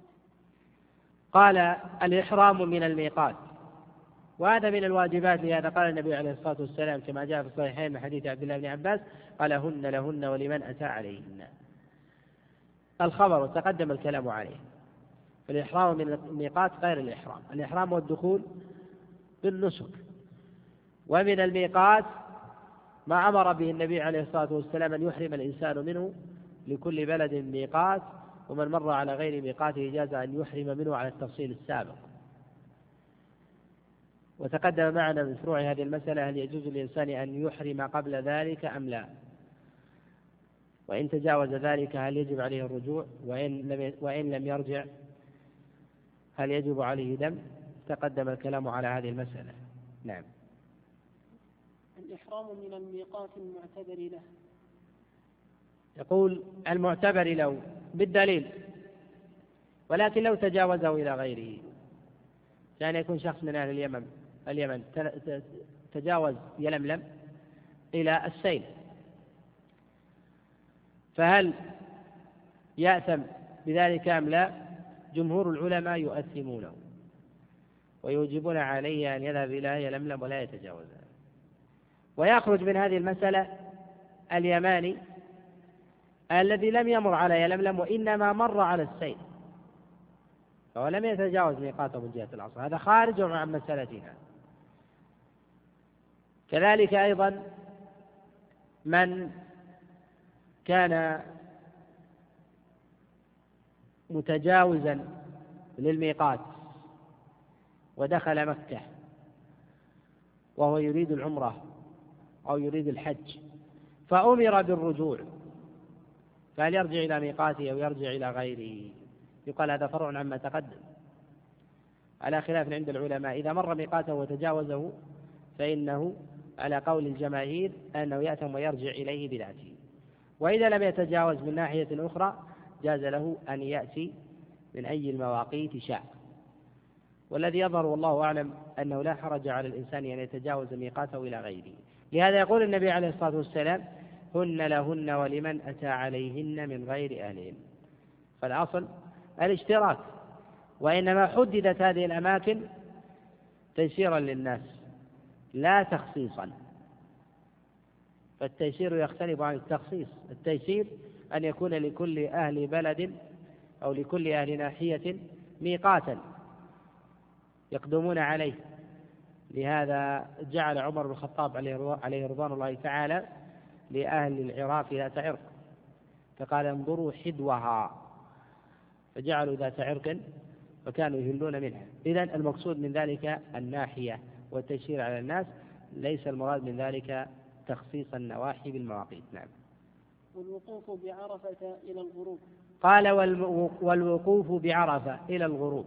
قال الإحرام من الميقات. وهذا من الواجبات لهذا قال النبي عليه الصلاة والسلام كما جاء في الصحيحين من حديث عبد الله بن عباس قال هن لهن ولمن أتى عليهن. الخبر تقدم الكلام عليه. فالإحرام من الميقات غير الإحرام. الإحرام والدخول بالنسك. ومن الميقات ما أمر به النبي عليه الصلاة والسلام أن يحرم الإنسان منه لكل بلد ميقات ومن مر على غير ميقاته جاز أن يحرم منه على التفصيل السابق. وتقدم معنا من فروع هذه المسألة هل يجوز للإنسان أن يحرم قبل ذلك أم لا. وإن تجاوز ذلك هل يجب عليه الرجوع؟ وإن لم وإن لم يرجع هل يجب عليه دم؟ تقدم الكلام على هذه المسألة. نعم. الإحرام من الميقات المعتبر له. يقول المعتبر له بالدليل ولكن لو تجاوزه إلى غيره. كان يكون شخص من أهل اليمن اليمن تجاوز يلملم إلى السيل. فهل يأثم بذلك أم لا؟ جمهور العلماء يؤثمونه ويوجبون عليه أن يذهب إلى يلملم ولا يتجاوزها ويخرج من هذه المسألة اليماني الذي لم يمر على يلملم وإنما مر على السيل فهو لم يتجاوز ميقاته من جهة العصر. هذا خارج عن مسألتنا. كذلك أيضا من كان متجاوزا للميقات ودخل مكة وهو يريد العمرة أو يريد الحج فأمر بالرجوع. فهل يرجع إلى ميقاته أو يرجع إلى غيره يقال هذا فرع عما تقدم. على خلاف عند العلماء إذا مر ميقاته وتجاوزه فإنه على قول الجماهير أنه يأتم ويرجع إليه بذاته. وإذا لم يتجاوز من ناحية أخرى جاز له أن يأتي من أي المواقيت شاء. والذي يظهر والله أعلم أنه لا حرج على الإنسان أن يتجاوز ميقاته إلى غيره. لهذا يقول النبي عليه الصلاة والسلام هن لهن ولمن أتى عليهن من غير أهلهن فالأصل الاشتراك وإنما حددت هذه الأماكن تيسيرا للناس لا تخصيصا. فالتيسير يختلف عن التخصيص التيسير أن يكون لكل أهل بلد أو لكل أهل ناحية ميقاتا يقدمون عليه. لهذا جعل عمر بن الخطاب عليه رضوان الله تعالى لأهل العراق ذات عرق فقال انظروا حدوها. فجعلوا ذات عرق وكانوا يهلون منها. إذا المقصود من ذلك الناحية والتيسير على الناس ليس المراد من ذلك تخصيص النواحي بالمواقيت. نعم. والوقوف بعرفة إلى الغروب. قال والوقوف بعرفة إلى الغروب.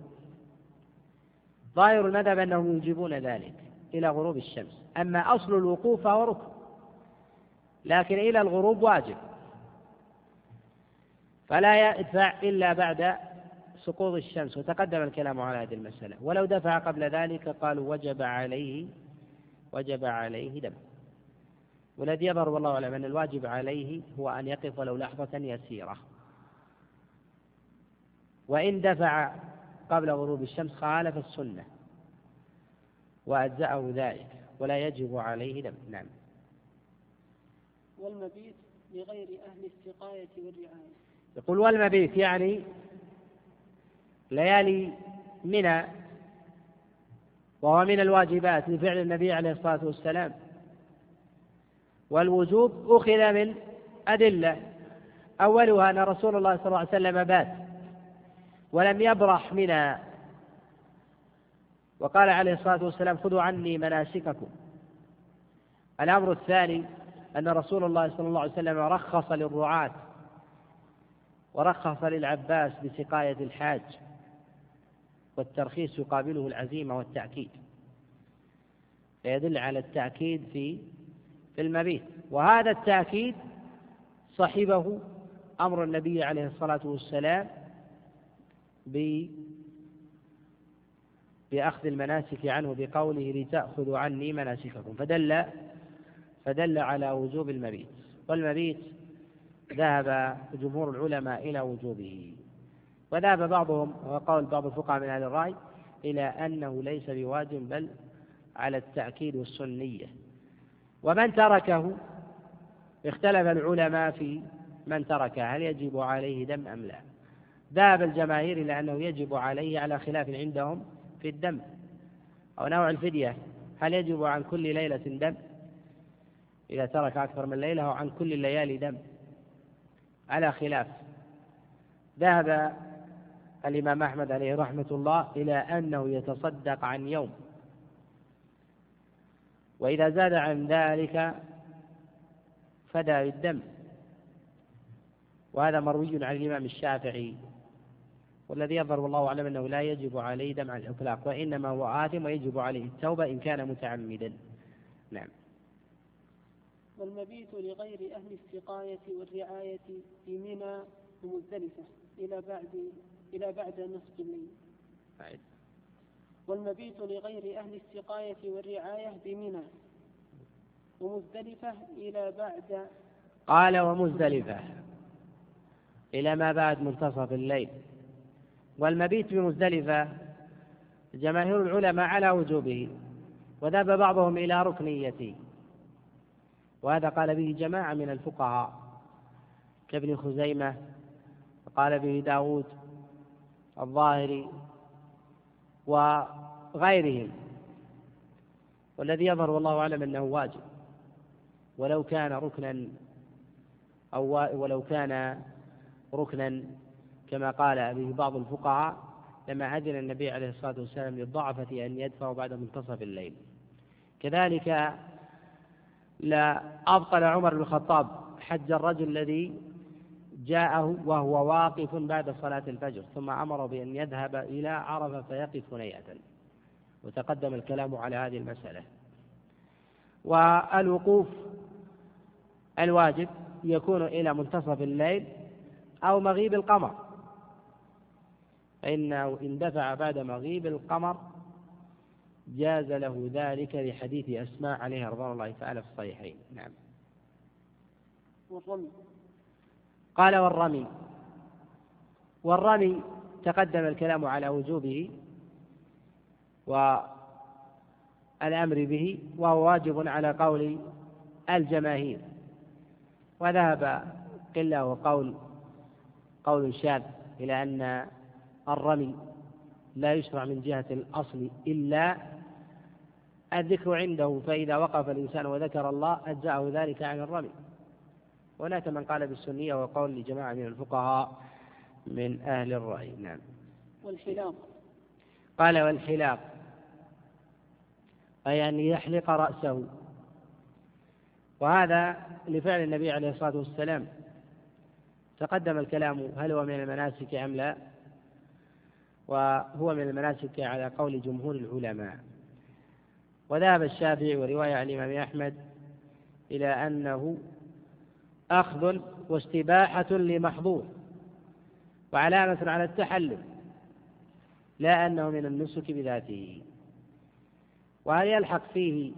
ظاهر المذهب أنهم يوجبون ذلك إلى غروب الشمس. أما أصل الوقوف فهو ركن. لكن إلى الغروب واجب. فلا يدفع إلا بعد سقوط الشمس. وتقدم الكلام على هذه المسألة. ولو دفع قبل ذلك قالوا وجب عليه وجب عليه دم. والذي يظهر والله أعلم أن الواجب عليه هو أن يقف ولو لحظة يسيرة. وإن دفع قبل غروب الشمس خالف السنة وأجزأه ذلك ولا يجب عليه دم. نعم. والمبيت لغير أهل السقاية والرعاية. يقول والمبيت يعني ليالي منى وهو من الواجبات لفعل النبي عليه الصلاة والسلام. والوجوب أخذ من أدلة. أولها أن رسول الله صلى الله عليه وسلم بات. ولم يبرح منها وقال عليه الصلاة والسلام خذوا عني مناسككم. الأمر الثاني أن رسول الله صلى الله عليه وسلم رخص للرعاة ورخص للعباس بسقاية الحاج والترخيص يقابله العزيمة والتأكيد. فيدل على التأكيد في في المبيت. وهذا التأكيد صحبه أمر النبي عليه الصلاة والسلام بأخذ المناسك عنه بقوله لتأخذوا عني مناسككم فدل فدل على وجوب المبيت والمبيت ذهب جمهور العلماء إلى وجوبه وذهب بعضهم وقول بعض الفقهاء من أهل الرأي إلى أنه ليس بواجب بل على التأكيد والسنية ومن تركه اختلف العلماء في من تركه هل يجب عليه دم أم لا؟ ذهب الجماهير إلى أنه يجب عليه على خلاف عندهم في الدم أو نوع الفدية. هل يجب عن كل ليلة دم؟ إذا ترك أكثر من ليلة أو عن كل الليالي دم. على خلاف. ذهب الإمام أحمد عليه رحمة الله إلى أنه يتصدق عن يوم. وإذا زاد عن ذلك فدى بالدم وهذا مروي عن الإمام الشافعي. والذي يظهر والله أعلم أنه لا يجب عليه دم على الإطلاق وإنما هو آثم ويجب عليه التوبة إن كان متعمدا. نعم. والمبيت لغير أهل السقاية والرعاية في منى ومزدلفة إلى بعد إلى بعد نصف الليل. بعد. والمبيت لغير أهل السقاية والرعاية بمنى ومزدلفة إلى بعد. قال ومزدلفة. إلى ما بعد منتصف الليل. والمبيت بمزدلفة جماهير العلماء على وجوبه وذهب بعضهم إلى ركنيته. وهذا قال به جماعة من الفقهاء كابن خزيمة وقال به داود الظاهري وغيرهم. والذي يظهر والله أعلم أنه واجب. ولو كان ركنا أو ولو كان ركنا كما قال به بعض الفقهاء لما أذن النبي عليه الصلاة والسلام للضعفة أن يدفعوا بعد منتصف الليل. كذلك لا أبطل عمر بن الخطاب حج الرجل الذي جاءه وهو واقف بعد صلاة الفجر ثم أمر بأن يذهب إلى عرفة فيقف هنيئة. وتقدم الكلام على هذه المسألة. والوقوف الواجب يكون إلى منتصف الليل أو مغيب القمر. فإنه إن دفع بعد مغيب القمر جاز له ذلك لحديث أسماء عليها رضوان الله تعالى في الصحيحين. نعم. والرمي. قال والرمي. والرمي تقدم الكلام على وجوبه والأمر به وهو واجب على قول الجماهير. وذهب قلة وقول قول شاذ إلى أن الرمي لا يشرع من جهة الأصل إلا الذكر عنده فإذا وقف الإنسان وذكر الله أجزأه ذلك عن الرمي. هناك من قال بالسنية وقول لجماعة من الفقهاء من أهل الرأي. نعم. والحلاق قال والحلاق أي أن يحلق رأسه. وهذا لفعل النبي عليه الصلاة والسلام. تقدم الكلام هل هو من المناسك أم لا؟ وهو من المناسك على قول جمهور العلماء. وذهب الشافعي ورواية عن الإمام أحمد إلى أنه أخذ واستباحة لمحظور وعلامة على التحلل لا أنه من النسك بذاته. وهل يلحق فيه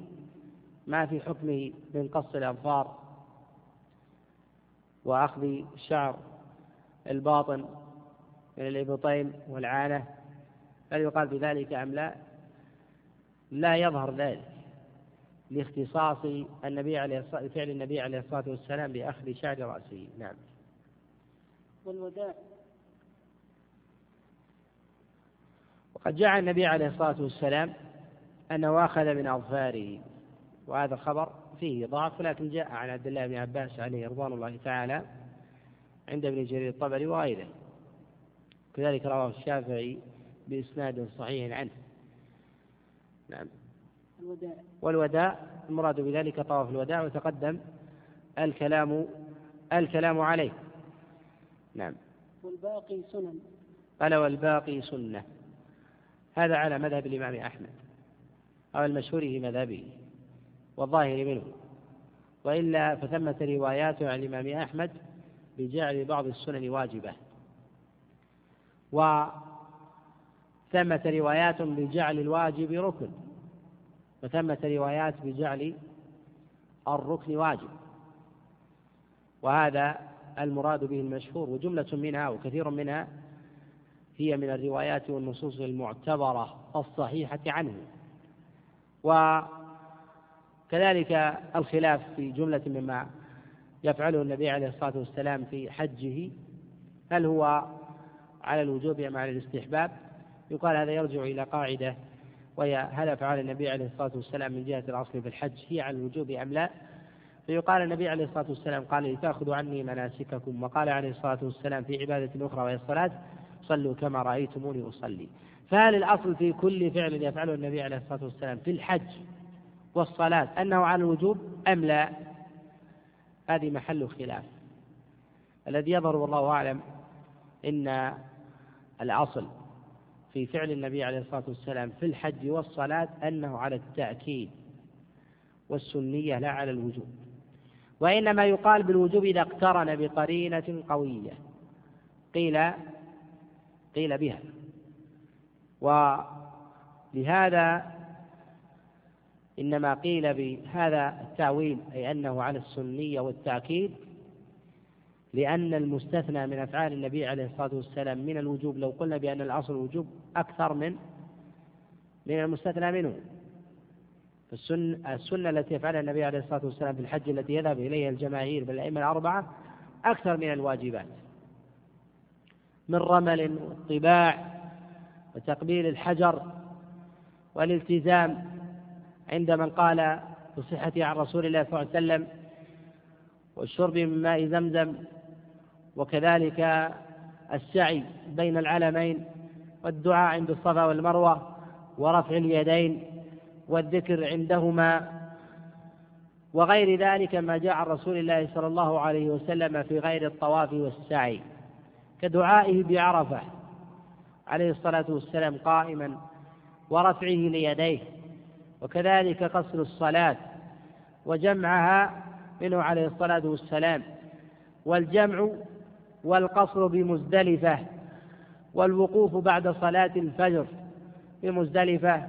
ما في حكمه من قص الأظفار وأخذ شعر الباطن من الإبطين والعانة هل يقال بذلك أم لا؟ لا يظهر ذلك لاختصاص النبي عليه فعل النبي عليه الصلاة والسلام بأخذ شعر رأسه. نعم. والوداع. وقد جاء النبي عليه الصلاة والسلام أنه أخذ من أظفاره وهذا الخبر فيه ضعف ولكن جاء عن عبد الله بن عباس عليه رضوان الله تعالى عند ابن جرير الطبري وغيره. كذلك رواه الشافعي بإسناد صحيح عنه. نعم. الوداع. والوداع المراد بذلك طواف الوداع وتقدم الكلام الكلام عليه. نعم. والباقي سنن. قال والباقي سنة. هذا على مذهب الإمام أحمد أو المشهور في مذهبه والظاهر منه. وإلا فثمة روايات عن الإمام أحمد بجعل بعض السنن واجبة. ثمة روايات بجعل الواجب ركن. وثمة روايات بجعل الركن واجب. وهذا المراد به المشهور وجملة منها وكثير منها هي من الروايات والنصوص المعتبرة الصحيحة عنه. وكذلك الخلاف في جملة مما يفعله النبي عليه الصلاة والسلام في حجه هل هو على الوجوب أم على الاستحباب. يقال هذا يرجع إلى قاعدة وهي هل أفعال النبي عليه الصلاة والسلام من جهة الأصل في الحج هي على الوجوب أم لا؟ فيقال النبي عليه الصلاة والسلام قال لتأخذوا عني مناسككم. وقال عليه الصلاة والسلام في عبادة أخرى وهي الصلاة صلوا كما رأيتموني أصلي. فهل الأصل في كل فعل يفعله النبي عليه الصلاة والسلام في الحج والصلاة أنه على الوجوب أم لا؟ هذه محل خلاف. الذي يظهر والله أعلم إن الأصل في فعل النبي عليه الصلاة والسلام في الحج والصلاة أنه على التأكيد والسنية لا على الوجوب وإنما يقال بالوجوب إذا اقترن بقرينة قوية قيل قيل بها. ولهذا إنما قيل بهذا التأويل أي أنه على السنية والتأكيد لأن المستثنى من أفعال النبي عليه الصلاة والسلام من الوجوب لو قلنا بأن الأصل الوجوب أكثر من من المستثنى منه. السنة, السنة التي يفعلها النبي عليه الصلاة والسلام في الحج التي يذهب إليها الجماهير بالأئمة الأربعة أكثر من الواجبات. من رمل وطباع وتقبيل الحجر والالتزام عند من قال بصحته عن رسول الله صلى الله عليه وسلم والشرب من ماء زمزم وكذلك السعي بين العلمين والدعاء عند الصفا والمروة ورفع اليدين والذكر عندهما وغير ذلك ما جاء عن رسول الله صلى الله عليه وسلم في غير الطواف والسعي. كدعائه بعرفة عليه الصلاة والسلام قائما ورفعه ليديه وكذلك قصر الصلاة وجمعها منه عليه الصلاة والسلام والجمع والقصر بمزدلفة والوقوف بعد صلاة الفجر بمزدلفة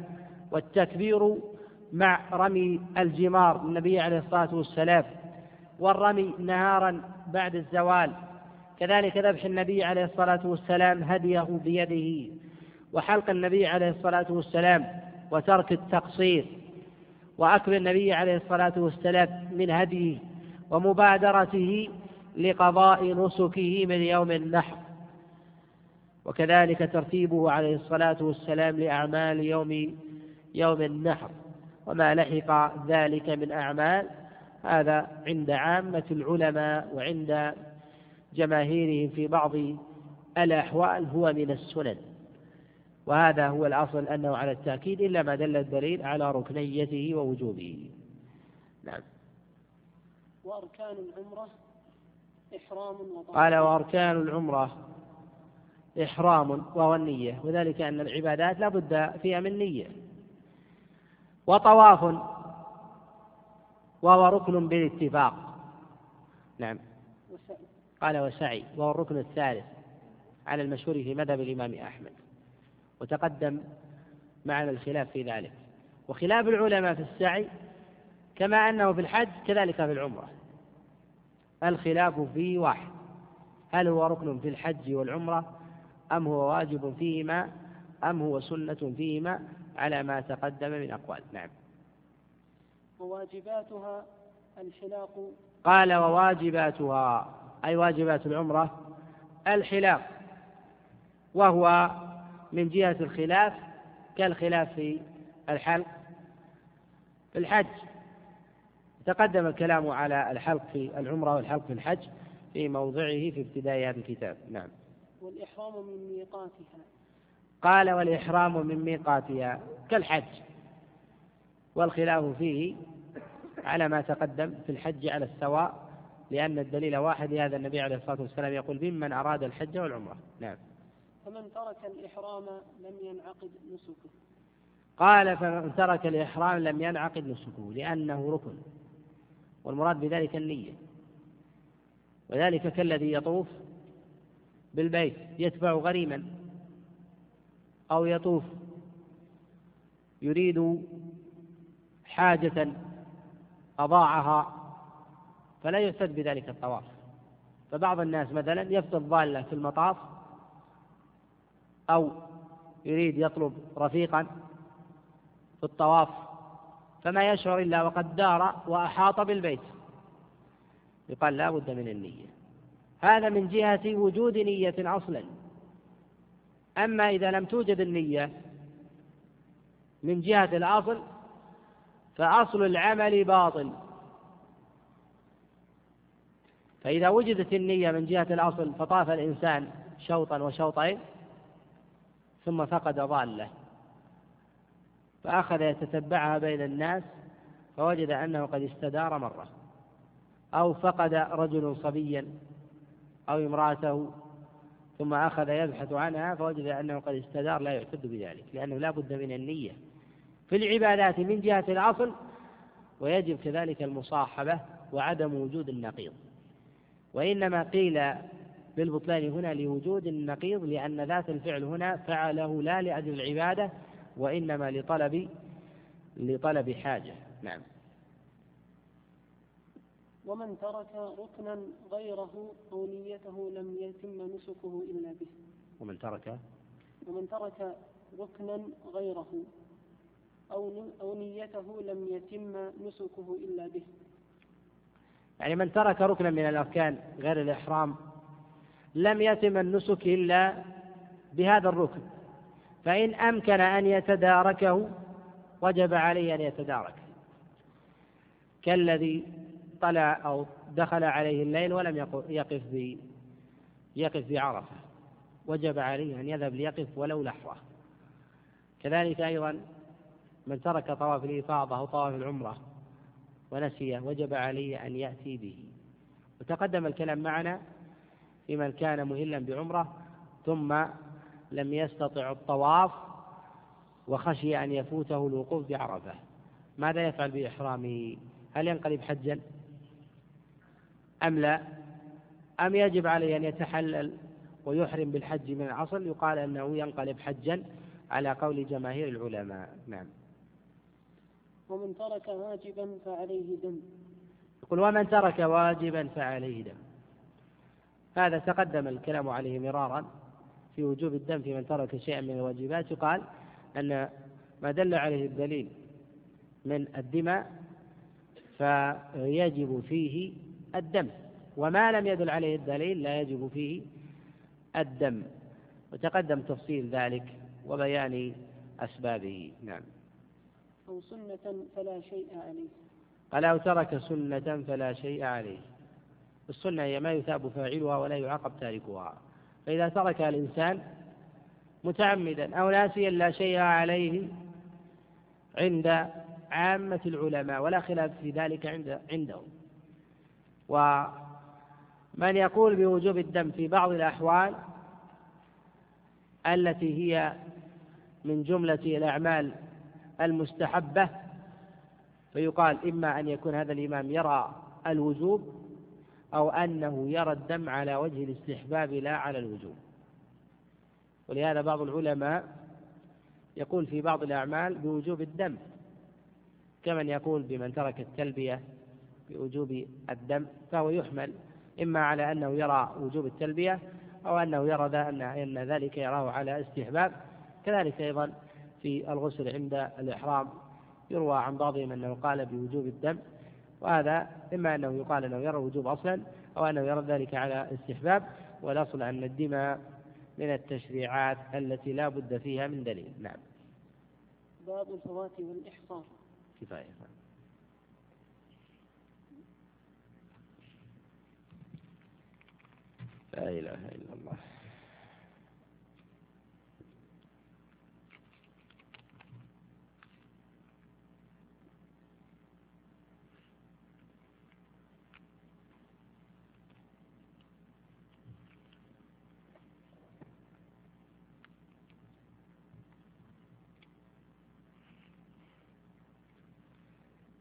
والتكبير مع رمي الجمار النبي عليه الصلاة والسلام والرمي نهارا بعد الزوال كذلك ذبح النبي عليه الصلاة والسلام هديه بيده وحلق النبي عليه الصلاة والسلام وترك التقصير وأكل النبي عليه الصلاة والسلام من هديه ومبادرته لقضاء نسكه من يوم النحر. وكذلك ترتيبه عليه الصلاة والسلام لأعمال يوم يوم النحر. وما لحق ذلك من أعمال هذا عند عامة العلماء وعند جماهيرهم في بعض الأحوال هو من السنن. وهذا هو الأصل أنه على التأكيد إلا ما دل الدليل على ركنيته ووجوبه. نعم. وأركان العمرة إحرام قال وأركان العمرة إحرام وهو النية وذلك أن العبادات لا بد فيها من نية. وطواف وهو ركن بالاتفاق. نعم. قال وسعي وهو الركن الثالث على المشهور في مذهب الإمام أحمد وتقدم معنا الخلاف في ذلك. وخلاف العلماء في السعي كما أنه في الحج كذلك في العمرة. الخلاف فيه واحد. هل هو ركن في الحج والعمرة أم هو واجب فيهما أم هو سنة فيهما على ما تقدم من أقوال؟ نعم. وواجباتها الحلاق قال وواجباتها أي واجبات العمرة الحلاق وهو من جهة الخلاف كالخلاف في الحلق في الحج. تقدم الكلام على الحلق في العمرة والحلق في الحج في موضعه في ابتداء هذا الكتاب. نعم. والإحرام من ميقاتها. قال والإحرام من ميقاتها كالحج. والخلاف فيه على ما تقدم في الحج على السواء لأن الدليل واحد لهذا النبي عليه الصلاة والسلام يقول ممن أراد الحج والعمرة. نعم. فمن ترك الإحرام لم ينعقد نسكه. قال فمن ترك الإحرام لم ينعقد نسكه لأنه ركن. والمراد بذلك النية. وذلك كالذي يطوف بالبيت يتبع غريما أو يطوف يريد حاجة أضاعها فلا يعتد بذلك الطواف. فبعض الناس مثلا يفقد ضالة في المطاف أو يريد يطلب رفيقا في الطواف فما يشعر إلا وقد دار وأحاط بالبيت. يقال لا بد من النية. هذا من جهة وجود نية أصلا. أما إذا لم توجد النية من جهة الأصل فأصل العمل باطل. فإذا وجدت النية من جهة الأصل فطاف الإنسان شوطا وشوطين ثم فقد ضالة. فأخذ يتتبعها بين الناس فوجد أنه قد استدار مرة أو فقد رجل صبيا أو امرأته ثم أخذ يبحث عنها فوجد أنه قد استدار لا يعتد بذلك لأنه لا بد من النية في العبادات من جهة الأصل ويجب كذلك المصاحبة وعدم وجود النقيض وإنما قيل بالبطلان هنا لوجود النقيض لأن ذات الفعل هنا فعله لا لأجل العبادة وإنما لطلب لطلب حاجة. نعم. ومن ترك ركنا غيره أو نيته لم يتم نسكه إلا به. ومن ترك ومن ترك ركنا غيره أو أو نيته لم يتم نسكه إلا به. يعني من ترك ركنا من الأركان غير الإحرام لم يتم النسك إلا بهذا الركن. فإن أمكن أن يتداركه وجب عليه أن يتدارك. كالذي طلع أو دخل عليه الليل ولم يقف في يقف في عرفة وجب عليه أن يذهب ليقف ولو لحظة. كذلك أيضا من ترك طواف الإفاضة أو طواف العمرة ونسيه وجب عليه أن يأتي به. وتقدم الكلام معنا في من كان مهلا بعمرة ثم لم يستطع الطواف وخشي أن يفوته الوقوف بعرفة. ماذا يفعل بإحرامه؟ هل ينقلب حجا؟ أم لا؟ أم يجب عليه أن يتحلل ويحرم بالحج من الأصل يقال أنه ينقلب حجا على قول جماهير العلماء. نعم. ومن ترك واجبا فعليه دم. يقول ومن ترك واجبا فعليه دم. هذا تقدم الكلام عليه مرارا. في وجوب الدم في من ترك شيئا من الواجبات يقال أن ما دل عليه الدليل من الدماء فيجب فيه الدم وما لم يدل عليه الدليل لا يجب فيه الدم وتقدم تفصيل ذلك وبيان أسبابه. نعم. أو سنة فلا شيء عليه. قال أو ترك سنة فلا شيء عليه. السنة هي ما يثاب فاعلها ولا يعاقب تاركها. فإذا تركها الإنسان متعمدا أو ناسيا لا شيء عليه عند عامة العلماء ولا خلاف في ذلك عند عندهم. ومن يقول بوجوب الدم في بعض الأحوال التي هي من جملة الأعمال المستحبة فيقال إما أن يكون هذا الإمام يرى الوجوب أو أنه يرى الدم على وجه الاستحباب لا على الوجوب ولهذا بعض العلماء يقول في بعض الأعمال بوجوب الدم كمن يقول بمن ترك التلبية بوجوب الدم فهو يحمل إما على أنه يرى وجوب التلبية أو أنه يرى أن ذلك يراه على استحباب. كذلك أيضا في الغسل عند الإحرام يروى عن بعضهم أنه قال بوجوب الدم وهذا إما أنه يقال أنه يرى الوجوب أصلا أو أنه يرى ذلك على استحباب والأصل أن الدماء من التشريعات التي لا بد فيها من دليل. نعم. باب الفوات والإحصار. كفاية. لا إله إلا الله.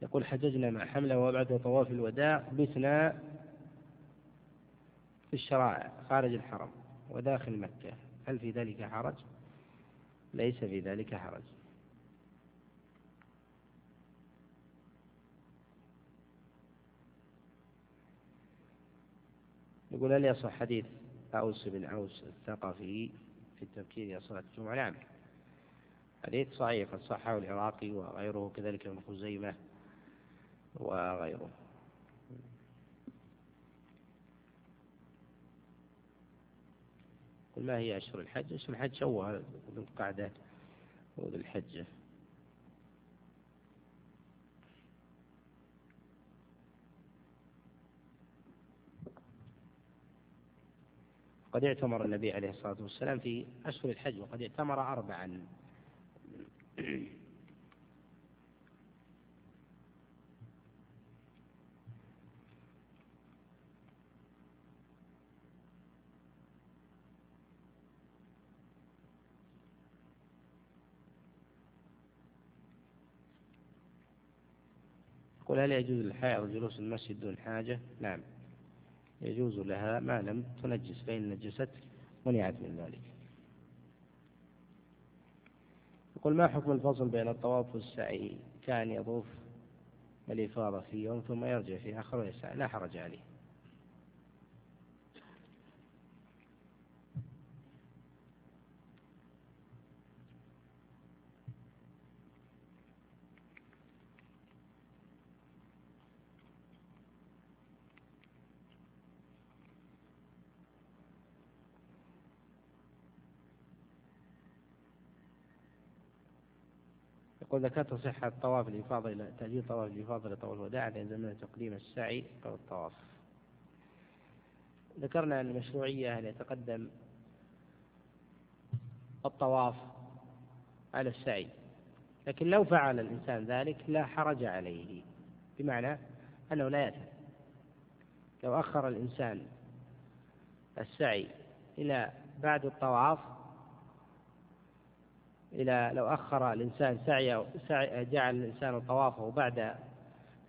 يقول حججنا مع حملة وبعد طواف الوداع بتنا في الشرائع خارج الحرم وداخل مكة. هل في ذلك حرج؟ ليس في ذلك حرج. يقول هل يصح حديث أوس بن أوس الثقفي في التبكير إلى صلاة الجمعة؟ نعم. حديث صحيح قد صحه العراقي وغيره كذلك ابن خزيمة وغيره. ما هي أشهر الحج؟ أشهر الحج شوال ذو القعدة وذو الحجة. قد اعتمر النبي عليه الصلاة والسلام في أشهر الحج وقد اعتمر أربعا. يقول هل يجوز للحائض جلوس المسجد دون حاجة؟ نعم. يجوز لها ما لم تنجس فإن نجست منعت من ذلك. يقول ما حكم الفصل بين الطواف والسعي؟ كان يطوف الإفاضة في يوم ثم يرجع في آخر ويسعى لا حرج عليه. يقول ذكرت صحة طواف الإفاضة إلى تأجيل طواف الإفاضة لطواف الوداع لأن تقديم السعي أو الطواف. ذكرنا أن المشروعية أن يتقدم الطواف على السعي لكن لو فعل الإنسان ذلك لا حرج عليه بمعنى أنه لا يأثم لو أخر الإنسان السعي إلى بعد الطواف إلى لو أخر الإنسان سعي, سعي جعل الإنسان طوافه بعد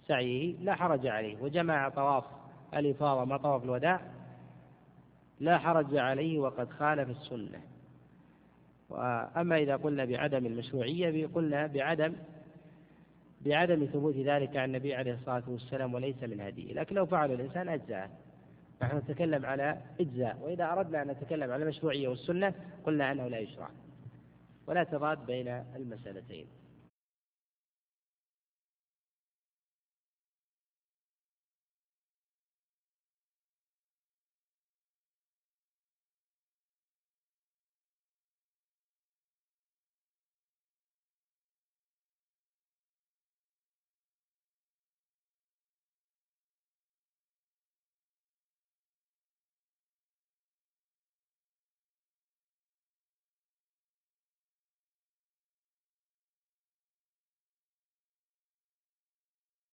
سعيه لا حرج عليه وجمع طواف الإفاضة مع طواف الوداع لا حرج عليه وقد خالف السنة. وأما إذا قلنا بعدم المشروعية قلنا بعدم بعدم ثبوت ذلك عن النبي عليه الصلاة والسلام وليس من هديه لكن لو فعل الإنسان أجزاء. نحن نتكلم على إجزاء. وإذا أردنا أن نتكلم على المشروعية والسنة قلنا أنه لا يشرع. ولا تضاد بين المسألتين.